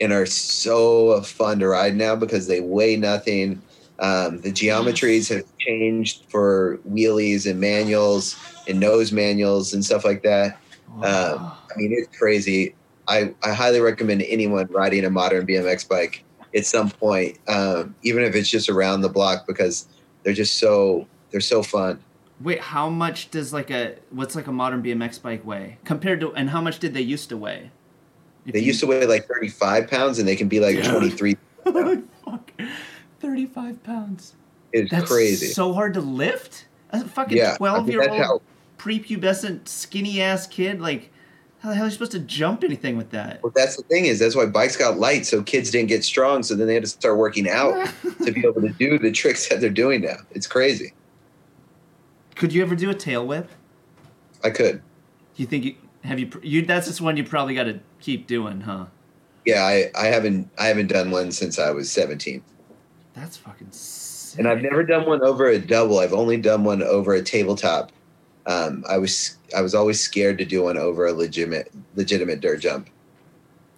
and are so fun to ride now because they weigh nothing. Um, the geometries have changed for wheelies and manuals and nose manuals and stuff like that. Wow. Um, I mean, it's crazy. I, I highly recommend anyone riding a modern BMX bike at some point, um, even if it's just around the block, because they're just so they're so fun. Wait, how much does like a what's like a modern BMX bike weigh compared to, and how much did they used to weigh? If they you, used to weigh like thirty five pounds, and they can be like twenty three. 35 pounds. It's that's crazy. so hard to lift? A fucking yeah, 12 year old how... prepubescent skinny ass kid, like, how the hell are you supposed to jump anything with that? Well, that's the thing is that's why bikes got light, so kids didn't get strong, so then they had to start working out to be able to do the tricks that they're doing now. It's crazy. Could you ever do a tail whip? I could. Do you think you have you, you that's just one you probably got to keep doing, huh? Yeah, I, I haven't I haven't done one since I was 17. That's fucking. Sick. and I've never done one over a double. I've only done one over a tabletop. Um, I was I was always scared to do one over a legitimate legitimate dirt jump.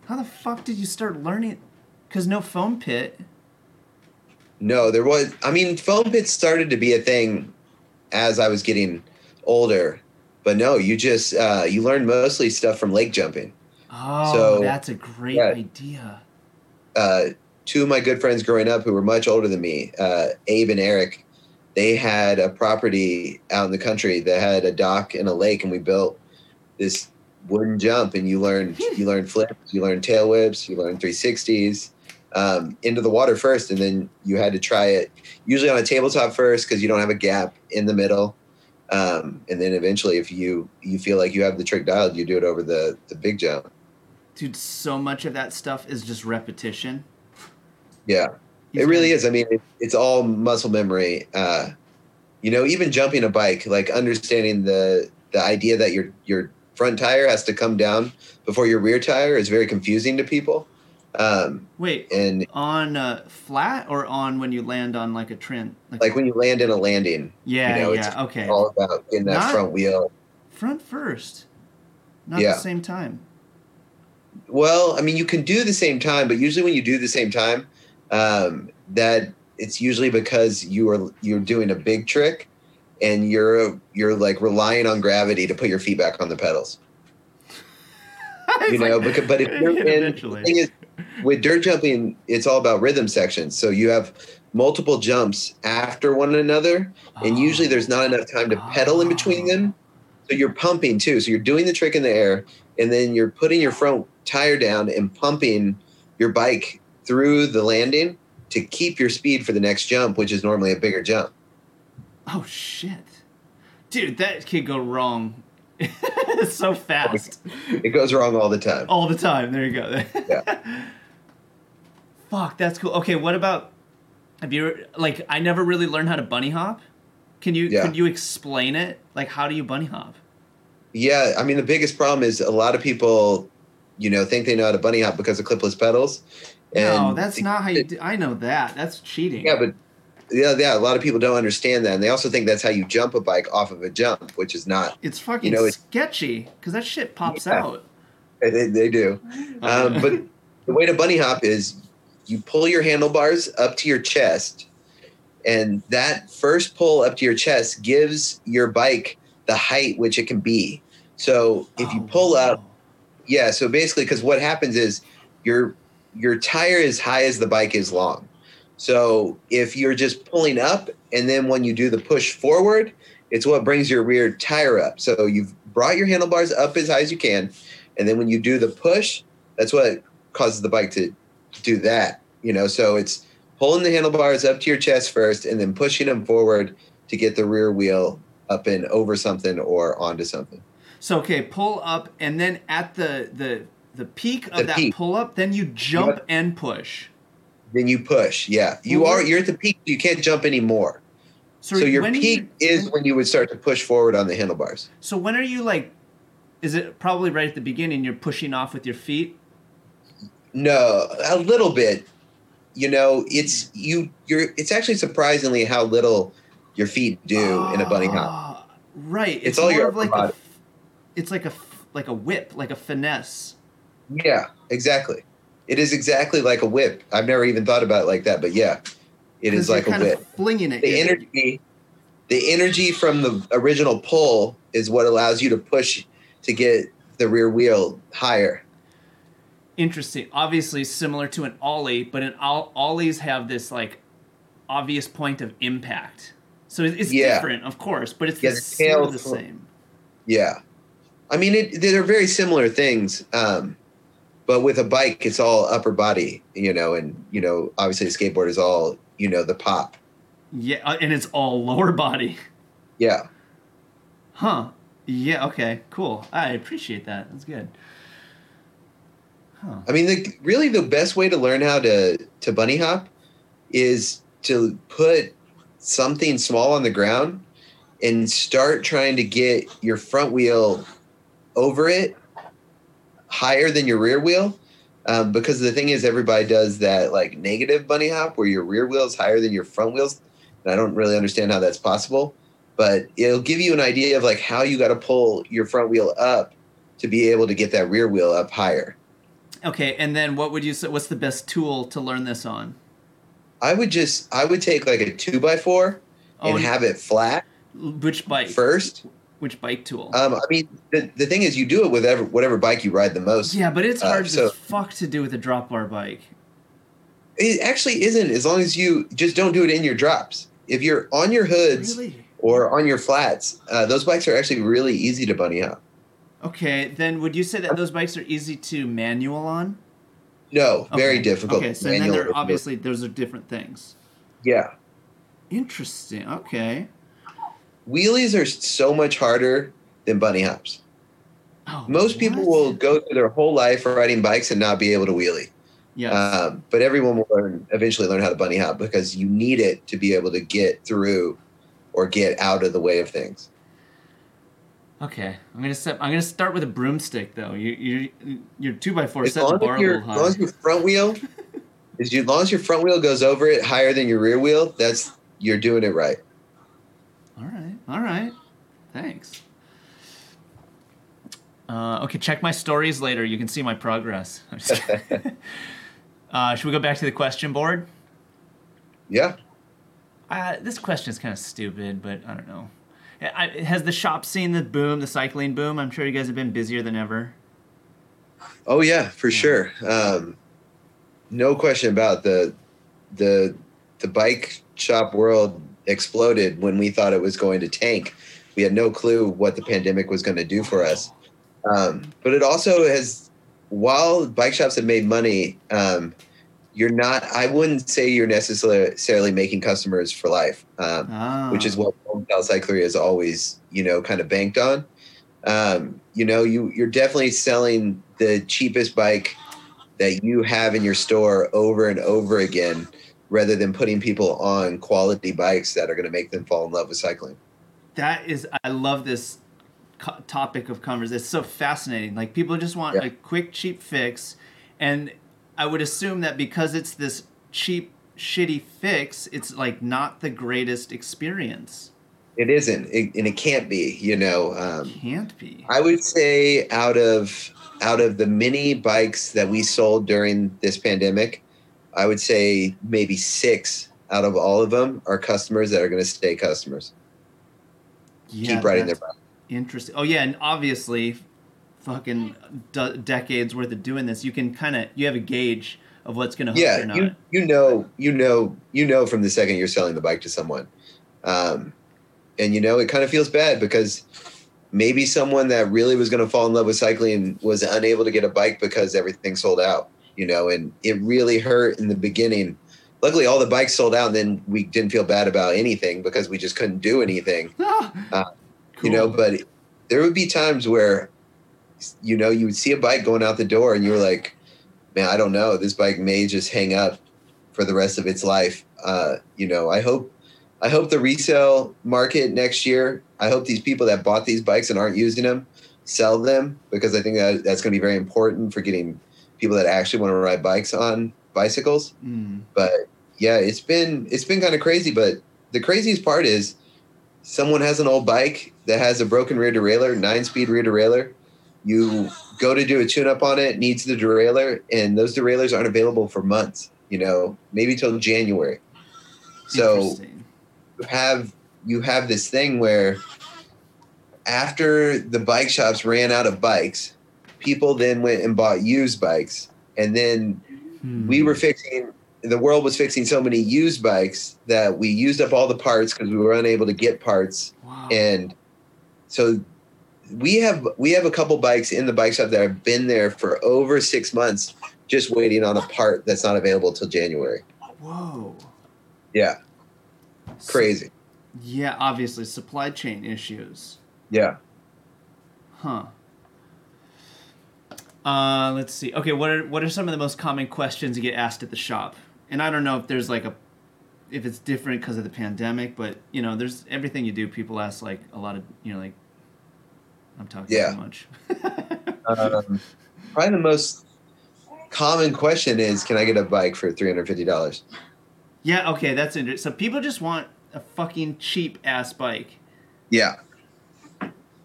How the fuck did you start learning? Cause no foam pit. No, there was. I mean, foam pits started to be a thing as I was getting older, but no, you just uh, you learned mostly stuff from lake jumping. Oh, So, that's a great yeah. idea. Uh, two of my good friends growing up who were much older than me, uh, Abe and Eric, they had a property out in the country that had a dock and a lake, and we built this wooden jump. And you learned you learned flips, you learned tail whips, you learned 360s um, into the water first, and then you had to try it usually on a tabletop first because you don't have a gap in the middle. Um, and then eventually, if you you feel like you have the trick dialed, you do it over the the big jump. Dude, so much of that stuff is just repetition. Yeah, He's it really is. I mean, it, it's all muscle memory. Uh, you know, even jumping a bike, like understanding the the idea that your your front tire has to come down before your rear tire is very confusing to people. Um, Wait, and on uh, flat or on when you land on like a trend? like when you land in a landing, yeah, you know, it's yeah, okay. all about getting that Not- front wheel. Front first, not Yeah. the same time. Well, I mean, you can do the same time, but usually when you do the same time, um, that it's usually because you are you're doing a big trick, and you're you're like relying on gravity to put your feet back on the pedals. You know, like- because, but if you're in, the thing is, with dirt jumping, it's all about rhythm sections. So you have multiple jumps after one another, and usually there's not enough time to pedal in between them. So you're pumping too. So you're doing the trick in the air, and then you're putting your front tire down and pumping your bike through the landing to keep your speed for the next jump, which is normally a bigger jump. Oh shit, dude, that could go wrong. so fast, It goes wrong all the time. all the time. There you go. Yeah. Fuck, that's cool. Okay, what about? Have you like? I never really learned how to bunny hop. Can you? Yeah. Could you explain it? Like, how do you bunny hop? Yeah, I mean the biggest problem is a lot of people, you know, think they know how to bunny hop because of clipless pedals. No, that's not how you. Do, I know that. That's cheating. Yeah, but yeah, yeah, a lot of people don't understand that, and they also think that's how you jump a bike off of a jump, which is not. it's fucking you know, it's- sketchy because that shit pops Yeah. out. They, they do, um, but the way to bunny hop is you pull your handlebars up to your chest, and that first pull up to your chest gives your bike the height which it can be. So if you Oh, pull up, wow. Yeah, so basically, because what happens is your your tire is high as the bike is long. So if you're just pulling up, and then when you do the push forward, it's what brings your rear tire up. So you've brought your handlebars up as high as you can, and then when you do the push, that's what causes the bike to do that. You know, so it's pulling the handlebars up to your chest first, and then pushing them forward to get the rear wheel up and over something or onto something. So okay, pull up, and then at the the the peak of The that peak. pull up, then you jump Yep. and push. Then you push. Yeah, you Well, are. You're at the peak. You can't jump anymore. So, your peak you- is when you would start to push forward on the handlebars. So when are you like? Is it probably right at the beginning? You're pushing off with your feet. No, a little bit. You know, it's you. You're. It's actually surprisingly how little your feet do in a bunny hop. Ah, Right. It's, It's all more your of like upper a. body. It's like a like a whip, like a finesse. Yeah, exactly. It is exactly like a whip. I've never even thought about it like that, but yeah, it is is you're like a whip. Of flinging it. The You're- energy, the energy from the original pull is what allows you to push to get the rear wheel higher. Interesting. Obviously similar to an ollie, but an ollies have this like obvious point of impact. So it's Yeah. different, of course, but it's Yeah, the, the sort of the same. Yeah, I mean, it, they're very similar things. Um, but with a bike, it's all upper body, you know, and you know, obviously, a skateboard is all you know, the pop. Yeah, uh, and it's all lower body. Yeah, Huh. Yeah, okay. Cool. I appreciate that. That's good. Huh. I mean, the, really, the best way to learn how to to bunny hop is to put something small on the ground and start trying to get your front wheel over it higher than your rear wheel. Um, because the thing is, everybody does that like negative bunny hop where your rear wheel is higher than your front wheels. And I don't really understand how that's possible, but it'll give you an idea of like how you got to pull your front wheel up to be able to get that rear wheel up higher. Okay, and then what would you say? What's the best tool to learn this on? I would just I would take like a two by four and Oh, have it flat which bike? first. Which bike tool? Um, I mean, the, the thing is, you do it with ever, whatever bike you ride the most. yeah, but it's uh, hard so- as fuck to do with a drop bar bike. It actually isn't, as long as you just don't do it in your drops. If you're on your hoods Really? or on your flats, uh, those bikes are actually really easy to bunny hop. Okay, then would you say that those bikes are easy to manual on? No, very Okay. difficult. Okay, so then they're obviously those are different things. yeah. Interesting. Okay. Wheelies are so much harder than bunny hops. Oh, Most people will go through their whole life riding bikes and not be able to wheelie. Yes. Um, but everyone will learn eventually learn how to bunny hop because you need it to be able to get through or get out of the way of things. okay, I'm gonna set, I'm gonna start with a broomstick though. You you your two by four As set the bar a your, as long as your front wheel is you, as long as your front wheel goes over it higher than your rear wheel, that's you're doing it right. All right, all right. Thanks. Uh, okay, check my stories later. You can see my progress. I'm just kidding. uh, should we go back to the question board? Yeah. Uh, this question is kind of stupid, but I don't know. I, has the shop seen the boom, the cycling boom? I'm sure you guys have been busier than ever. Oh yeah, for sure. Um, no question about the the the bike shop world exploded when we thought it was going to tank. We had no clue what the pandemic was going to do for us. Um, but it also has, while bike shops have made money, um, you're not. I wouldn't say you're necessarily making customers for life. Um, Ah. which is what Homestyle Cyclery has always, you know, kind of banked on. Um, you know, you you're definitely selling the cheapest bike that you have in your store over and over again, rather than putting people on quality bikes that are going to make them fall in love with cycling. That is, I love this co- topic of conversation. It's so fascinating. Like people just want Yeah. a quick, cheap fix, and I would assume that because it's this cheap, shitty fix, it's like not the greatest experience. It isn't, it, and it can't be. You know, um, Can't be. I would say out of out of the many bikes that we sold during this pandemic, I would say maybe six out of all of them are customers that are going to stay customers. Yeah, keep writing their bike. Interesting. Oh yeah, and obviously, fucking d- decades worth of doing this, you can kind of you have a gauge of what's gonna hook or Yeah, not. you you know you know you know from the second you're selling the bike to someone, um, and you know it kind of feels bad because maybe someone that really was going to fall in love with cycling was unable to get a bike because everything sold out. You know, and it really hurt in the beginning. Luckily, all the bikes sold out, and then we didn't feel bad about anything because we just couldn't do anything. Uh, you know but there would be times where you know you would see a bike going out the door and you were like man i don't know this bike may just hang up for the rest of its life uh, you know i hope i hope the resale market next year i hope these people that bought these bikes and aren't using them sell them because i think that that's going to be very important for getting people that actually want to ride bikes on bicycles Mm. but yeah, it's been it's been kind of crazy. But the craziest part is someone has an old bike that has a broken rear derailleur, nine speed rear derailleur. You go to do a tune up on it, needs the derailleur, and those derailleurs aren't available for months. You know, maybe till January. So you have you have this thing where after the bike shops ran out of bikes, people then went and bought used bikes, and then Hmm. we were fixing the world was fixing so many used bikes that we used up all the parts because we were unable to get parts Wow. and so we have we have a couple bikes in the bike shop that have been there for over six months just waiting on a part that's not available till january Whoa. yeah crazy Yeah, obviously supply chain issues. yeah Huh. Uh, let's see. Okay, what are what are some of the most common questions you get asked at the shop? And I don't know if there's like a if it's different because of the pandemic, but you know, there's everything you do. People ask like a lot of you know like I'm talking Yeah. too much. um, probably the most common question is can i get a bike for $350 yeah. Okay, that's interesting. So people just want a fucking cheap ass bike, yeah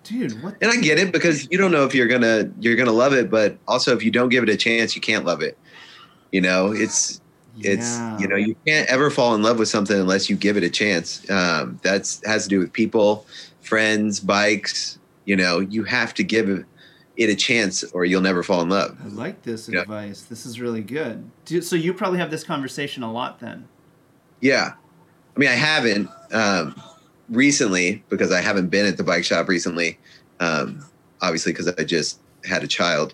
dude. What? and I get it because you don't know if you're gonna you're gonna love it, but also if you don't give it a chance, you can't love it. You know, it's it's you know you can't ever fall in love with something unless you give it a chance. Um, that's has to do with people, friends, bikes. You know, you have to give it a chance, or you'll never fall in love. I like this Yeah. advice. This is really good. So you probably have this conversation a lot then. Yeah, I mean, I haven't um, recently because I haven't been at the bike shop recently. Um, obviously, because I just had a child.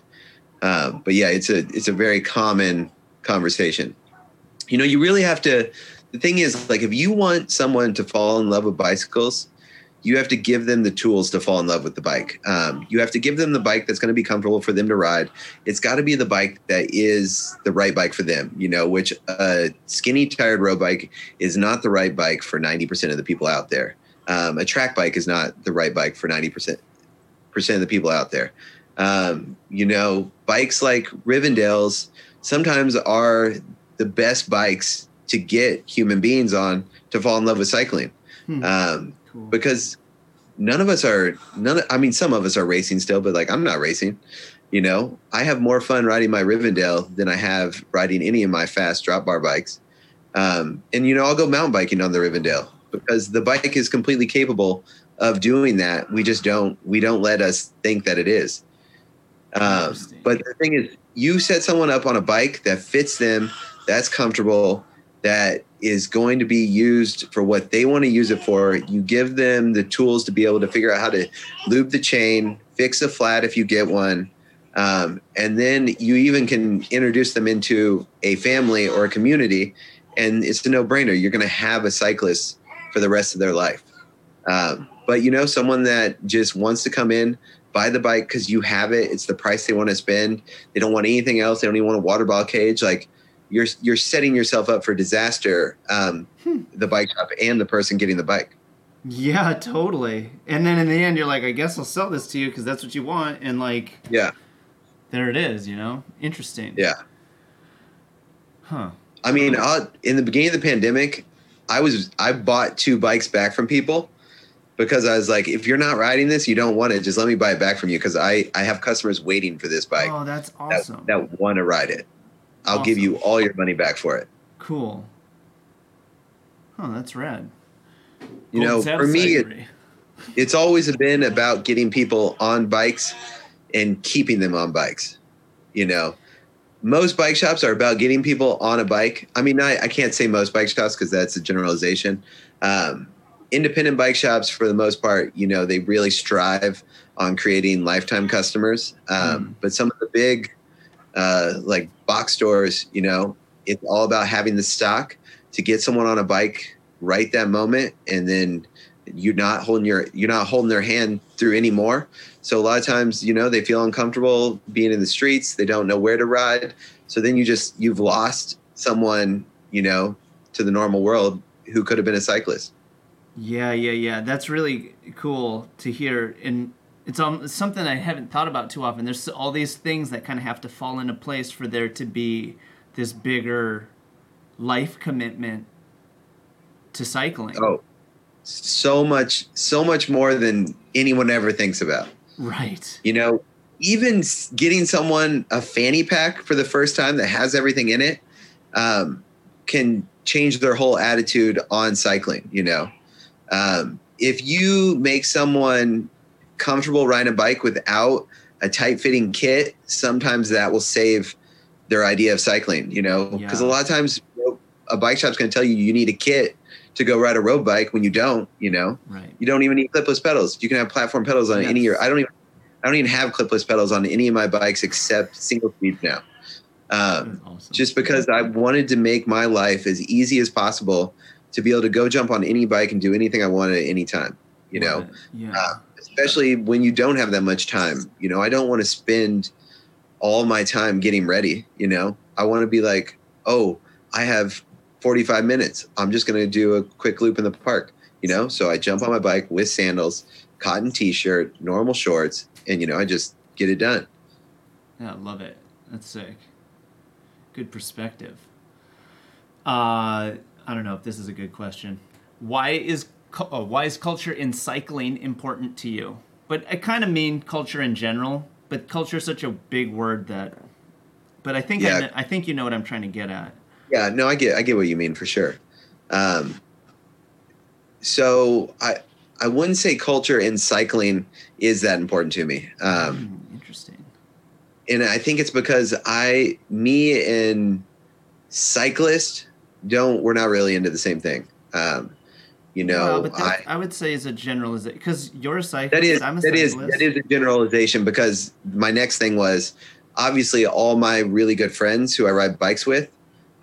Um, but yeah, it's a it's a very common conversation. You know, you really have to. The thing is, like, if you want someone to fall in love with bicycles, you have to give them the tools to fall in love with the bike. Um, you have to give them the bike that's going to be comfortable for them to ride. It's got to be the bike that is the right bike for them, you know, which a skinny, tired road bike is not the right bike for 90% of the people out there. Um, a track bike is not the right bike for 90% of the people out there. Um, you know, bikes like Rivendell's sometimes are the best bikes to get human beings on to fall in love with cycling. Hmm. Um, cool. Because none of us are none. Of, I mean, some of us are racing still, but like I'm not racing. You know, I have more fun riding my Rivendell than I have riding any of my fast drop bar bikes. Um, and you know, I'll go mountain biking on the Rivendell because the bike is completely capable of doing that. We just don't. We don't let us think that it is. Um, but the thing is, you set someone up on a bike that fits them, that's comfortable, that is going to be used for what they want to use it for. You give them the tools to be able to figure out how to lube the chain, fix a flat if you get one. Um, and then you even can introduce them into a family or a community, and it's a no brainer. You're going to have a cyclist for the rest of their life. Um, but you know, someone that just wants to come in, buy the bike because you have it. It's the price they want to spend. They don't want anything else. They don't even want a water ball cage. Like you're you're setting yourself up for disaster. Um, hmm. The bike shop and the person getting the bike. Yeah, totally. And then in the end, you're like, I guess I'll sell this to you because that's what you want. And like, yeah, there it is. You know, interesting. Yeah. Huh. I mean, I'll, in the beginning of the pandemic, I was I bought two bikes back from people because I was like, if you're not riding this, you don't want it. Just let me buy it back from you because I I have customers waiting for this bike. Oh, that's awesome. That, that want to ride it. I'll awesome. give you all your money back for it. Cool. Oh, that's rad. You know, for me, it, it's always been about getting people on bikes and keeping them on bikes. You know, most bike shops are about getting people on a bike. I mean, I, I can't say most bike shops because that's a generalization. Um, independent bike shops, for the most part, you know, they really strive on creating lifetime customers. Um, mm. But some of the big, uh, like box stores, you know, it's all about having the stock to get someone on a bike right that moment, and then you're not holding your you're not holding their hand through anymore. So a lot of times, you know, they feel uncomfortable being in the streets. They don't know where to ride. So then you just you've lost someone, you know, to the normal world who could have been a cyclist. Yeah, yeah, yeah. That's really cool to hear, and it's um something I haven't thought about too often. There's all these things that kind of have to fall into place for there to be this bigger life commitment to cycling. Oh, so much, so much more than anyone ever thinks about. Right. You know, even getting someone a fanny pack for the first time that has everything in it um, can change their whole attitude on cycling. You know um, if you make someone comfortable riding a bike without a tight fitting kit, sometimes that will save their idea of cycling, you know, because yeah. a lot of times you know, a bike shop's going to tell you you need a kit to go ride a road bike when you don't, you know, right. you don't even need clipless pedals. You can have platform pedals on yes. any your, I don't even, I don't even have clipless pedals on any of my bikes except single speed now. Um, awesome. Just because I wanted to make my life as easy as possible to be able to go jump on any bike and do anything I want at any time. You know, yeah. Uh, especially when you don't have that much time. You know, I don't want to spend all my time getting ready. You know, I want to be like, oh, I have 45 minutes. I'm just going to do a quick loop in the park. You know, so I jump on my bike with sandals, cotton t-shirt, normal shorts, and you know, I just get it done. Yeah, I love it. That's sick. Good perspective. Uh, I don't know if this is a good question. Why is uh, why is culture in cycling important to you? But I kind of mean culture in general. But culture is such a big word that. But I think yeah. I, I think you know what I'm trying to get at. Yeah, no, I get I get what you mean for sure. Um, so I I wouldn't say culture in cycling is that important to me. Um, mm, interesting. And I think it's because I, me and cyclist don't we're not really into the same thing. Um, you know, well, I, I would say is a generalization because you're a cyclist. That is I'm a that is, that is a generalization because my next thing was obviously all my really good friends who I ride bikes with.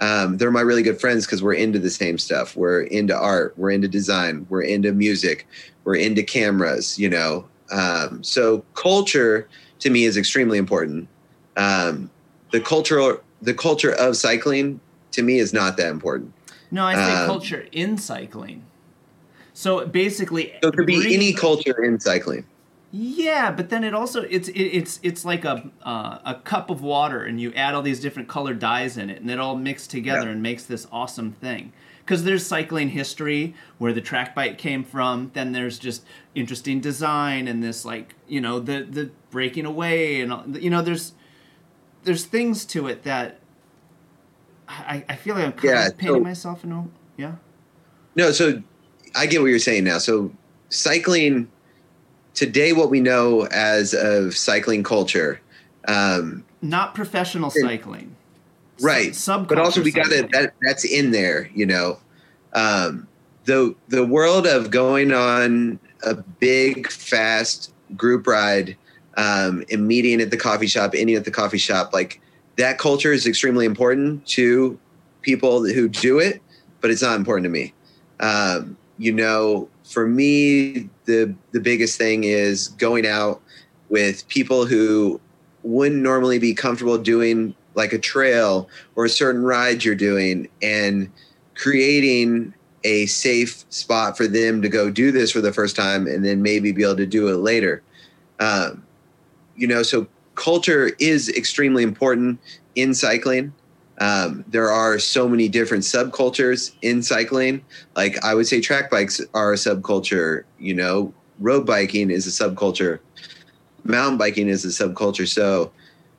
Um, they're my really good friends because we're into the same stuff. We're into art. We're into design. We're into music. We're into cameras. You know, um, so culture to me is extremely important. Um, the cultural the culture of cycling to me is not that important. No, I say Um, culture in cycling. So basically, So it could be any culture in cycling. Yeah, but then it also it's it, it's it's like a uh, a cup of water, and you add all these different colored dyes in it, and it all mixed together Yeah. and makes this awesome thing. Because there's cycling history where the track bike came from. Then there's just interesting design and this like you know the the breaking away and you know there's there's things to it that I, I feel like I'm kind Yeah, of painting so- myself in a yeah No, so I get what you're saying now. So cycling today, what we know as of cycling culture, um, not professional Yeah. cycling right? Sub- but also we got that that's in there, you know. Um, the the world of going on a big fast group ride um, and meeting at the coffee shop, ending at the coffee shop, like that culture is extremely important to people who do it, but it's not important to me. Um, you know, for me, the the biggest thing is going out with people who wouldn't normally be comfortable doing like a trail or a certain ride you're doing and creating a safe spot for them to go do this for the first time and then maybe be able to do it later. Um, you know, so culture is extremely important in cycling. Um, there are so many different subcultures in cycling. Like I would say, track bikes are a subculture. You know, road biking is a subculture. Mountain biking is a subculture. So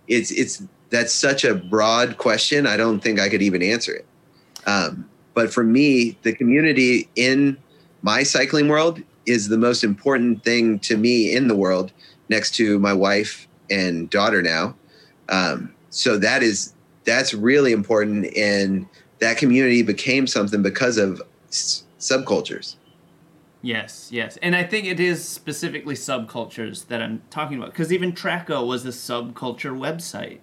it's it's that's such a broad question. I don't think I could even answer it. Um, but for me, the community in my cycling world is the most important thing to me in the world, next to my wife and daughter now. Um, so that is that's really important, and that community became something because of s- subcultures. Yes, yes. And I think it is specifically subcultures that I'm talking about. Because even Traco was a subculture website.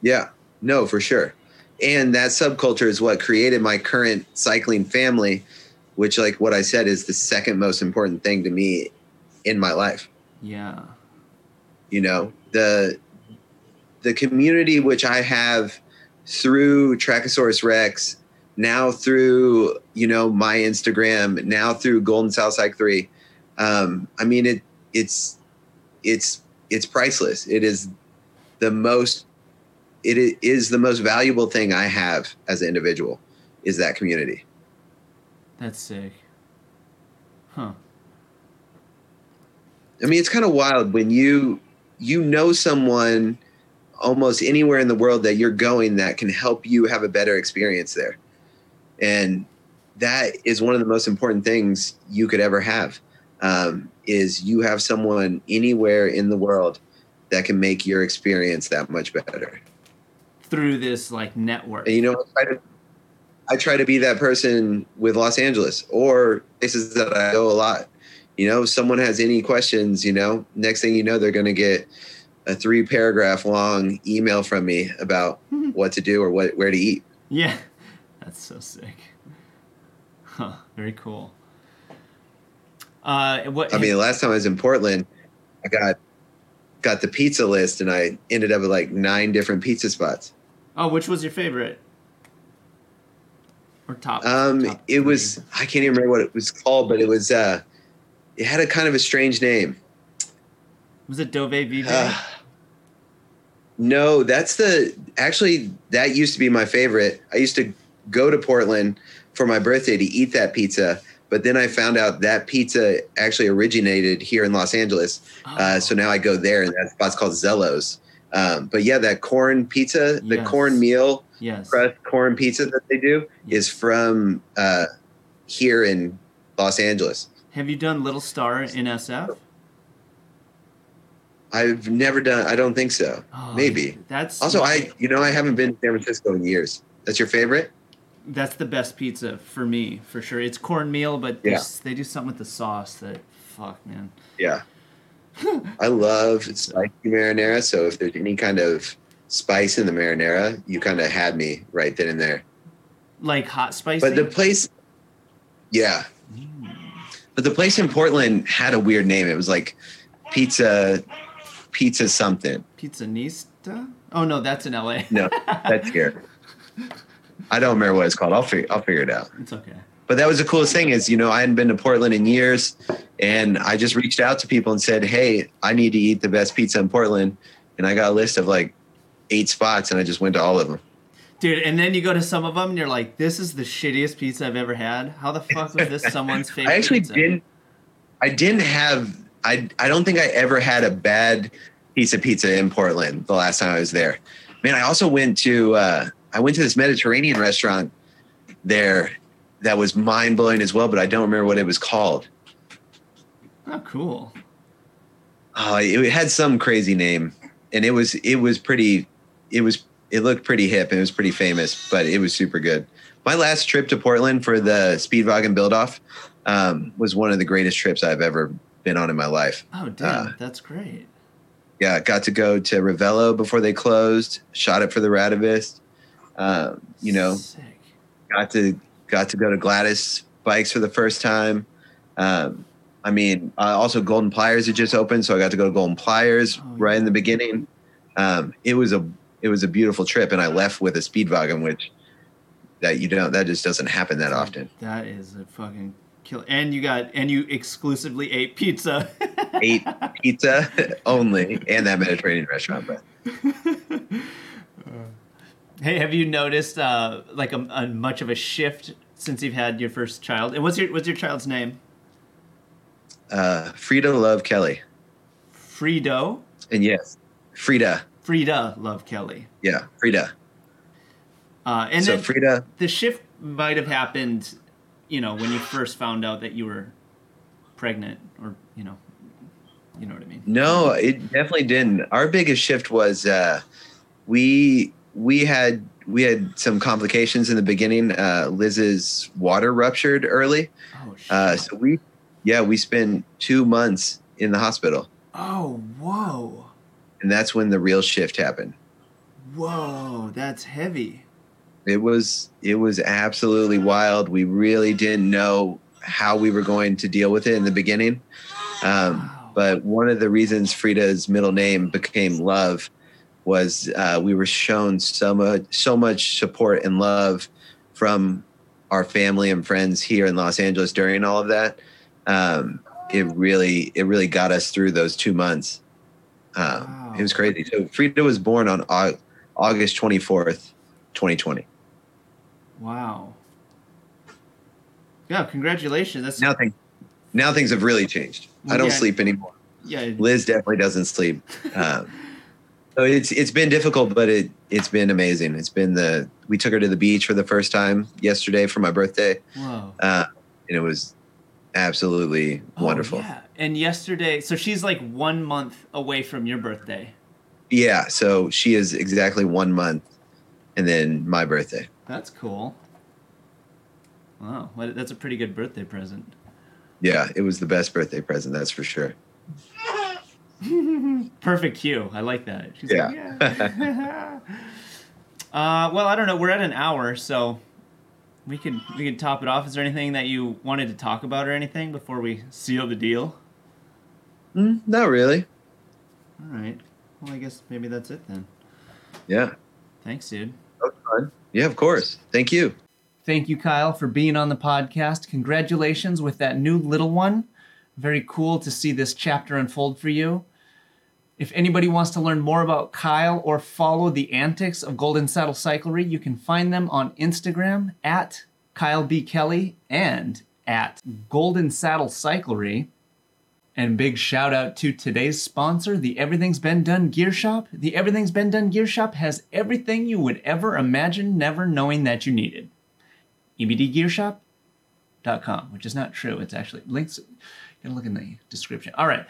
Yeah, no, for sure. And that subculture is what created my current cycling family, which, like what I said, is the second most important thing to me in my life. Yeah. You know, the the community which I have through Trackosaurus Rex, now through you know my Instagram, now through Golden Saddle Cyclery. Um, I mean, it it's it's it's priceless. It is the most it is the most valuable thing I have as an individual is that community. That's sick. Huh. I mean, it's kind of wild when you you know someone almost anywhere in the world that you're going that can help you have a better experience there. And that is one of the most important things you could ever have. Um, is you have someone anywhere in the world that can make your experience that much better. Through this like network. And you know, I try to, I try to be that person with Los Angeles or places that I go a lot. You know, if someone has any questions, you know, next thing you know, they're going to get a three paragraph long email from me about what to do or what where to eat. Yeah. That's so sick. Huh. Very cool. Uh, what? I mean, the last time I was in Portland, I got got the pizza list and I ended up with like nine different pizza spots. oh, which was your favorite? Or top? Um, top it was? I can't even remember what it was called, but it was uh, it had a kind of a strange name. Was it Dove Vivi? Uh, no, that's the actually that used to be my favorite. I used to go to Portland for my birthday to eat that pizza, but then I found out that pizza actually originated here in Los Angeles. Uh, Oh, so now I go there, and that spot's called Zelo's. Um, but yeah, that corn pizza, the Yes. corn meal yes. crust corn pizza that they do is from uh, here in Los Angeles. Have you done Little Star in SF? I've never done. I don't think so. Oh, Maybe. That's Also, I you know I haven't been to San Francisco in years. That's your favorite? That's the best pizza for me, for sure. It's cornmeal, but they Yeah. they do something with the sauce that, fuck, man. Yeah. I love spicy marinara. So if there's any kind of spice in the marinara, you kind of had me right then and there. Like hot spicy. But the place, yeah. Mm. But the place in Portland had a weird name. It was like pizza, pizza something. Pizza Nista? Oh no, that's in LA. No, that's here. I don't remember what it's called. I'll figure. I'll figure it out. It's okay. But that was the coolest thing is, you know, I hadn't been to Portland in years, and I just reached out to people and said, "Hey, I need to eat the best pizza in Portland," and I got a list of like eight spots, and I just went to all of them. Dude, and then you go to some of them and you're like, this is the shittiest pizza I've ever had. How the fuck was this someone's favorite I actually pizza? didn't. I didn't have. I I don't think I ever had a bad piece of pizza in Portland the last time I was there. Man, I also went to. Uh, I went to this Mediterranean restaurant there that was mind blowing as well, but I don't remember what it was called. Oh, cool. Oh, it had some crazy name, and it was it was pretty. It was it looked pretty hip and it was pretty famous, but it was super good. My last trip to Portland for the Speedvagen build off um, was one of the greatest trips I've ever been on in my life. Oh, damn. Uh, that's great. Yeah, got to go to Ravello before they closed. Shot it for the Radavist. Um, you know, Sick. got to got to go to Gladys Bikes for the first time. Um, I mean, uh, also Golden Pliers had just opened, so I got to go to Golden Pliers Oh, right in the beginning. Um, it was a it was a beautiful trip, and I left with a Speedvagen, which that you don't that just doesn't happen that often. That is a fucking kill. And you got, and you exclusively ate pizza. Ate pizza only, and that Mediterranean restaurant. But hey, have you noticed uh, like a, a much of a shift since you've had your first child? And what's your what's your child's name? uh, Frida Love Kelly, Frido. and yes, Frida, Frida Love Kelly. yeah, Frida. Uh, and so then Frida, the shift might have happened, you know, when you first found out that you were pregnant, or you know, you know what I mean. No, it definitely didn't. Our biggest shift was uh, we we had we had some complications in the beginning. Uh, Liz's water ruptured early, Oh uh, so we yeah we spent two months in the hospital, oh whoa, and that's when the real shift happened. whoa, that's heavy. It was it was absolutely wild. We really didn't know how we were going to deal with it in the beginning. Um, but one of the reasons Frida's middle name became Love was uh, we were shown so much so much support and love from our family and friends here in Los Angeles during all of that. Um, it really it really got us through those two months. Um, It was crazy. So Frida was born on August twenty fourth, twenty twenty. Wow. Yeah, congratulations. That's Now things now things have really changed. I don't yeah. sleep anymore. yeah. Liz definitely doesn't sleep. Um, so it's it's been difficult, but it it's been amazing. It's been the we took her to the beach for the first time yesterday for my birthday, Whoa. uh, and it was absolutely Oh, wonderful. yeah. And yesterday, so she's like one month away from your birthday. Yeah, so she is exactly one month, and then my birthday. That's cool. Wow, that's a pretty good birthday present. Yeah, it was the best birthday present, that's for sure. Perfect cue. I like that. She's Yeah. like, yeah. uh, well, I don't know. We're at an hour, so we could we could top it off. Is there anything that you wanted to talk about or anything before we seal the deal? Mm, not really. All right. Well, I guess maybe that's it then. Yeah, Thanks, dude. Yeah, of course. Thank you. Thank you, Kyle, for being on the podcast. Congratulations with that new little one. Very cool to see this chapter unfold for you. If anybody wants to learn more about Kyle or follow the antics of Golden Saddle Cyclery, you can find them on Instagram at Kyle B. Kelly and at Golden Saddle Cyclery. And big shout out to today's sponsor, the Everything's Been Done Gear Shop. The Everything's Been Done Gear Shop has everything you would ever imagine, never knowing that you needed. Ebdgearshop.com, which is not true. It's actually links. You gotta look in the description. All right.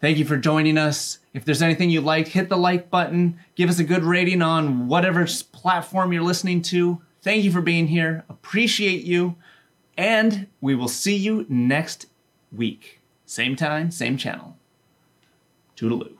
Thank you for joining us. If there's anything you liked, hit the like button. Give us a good rating on whatever platform you're listening to. Thank you for being here. Appreciate you. And we will see you next week. Same time, same channel. Toodaloo.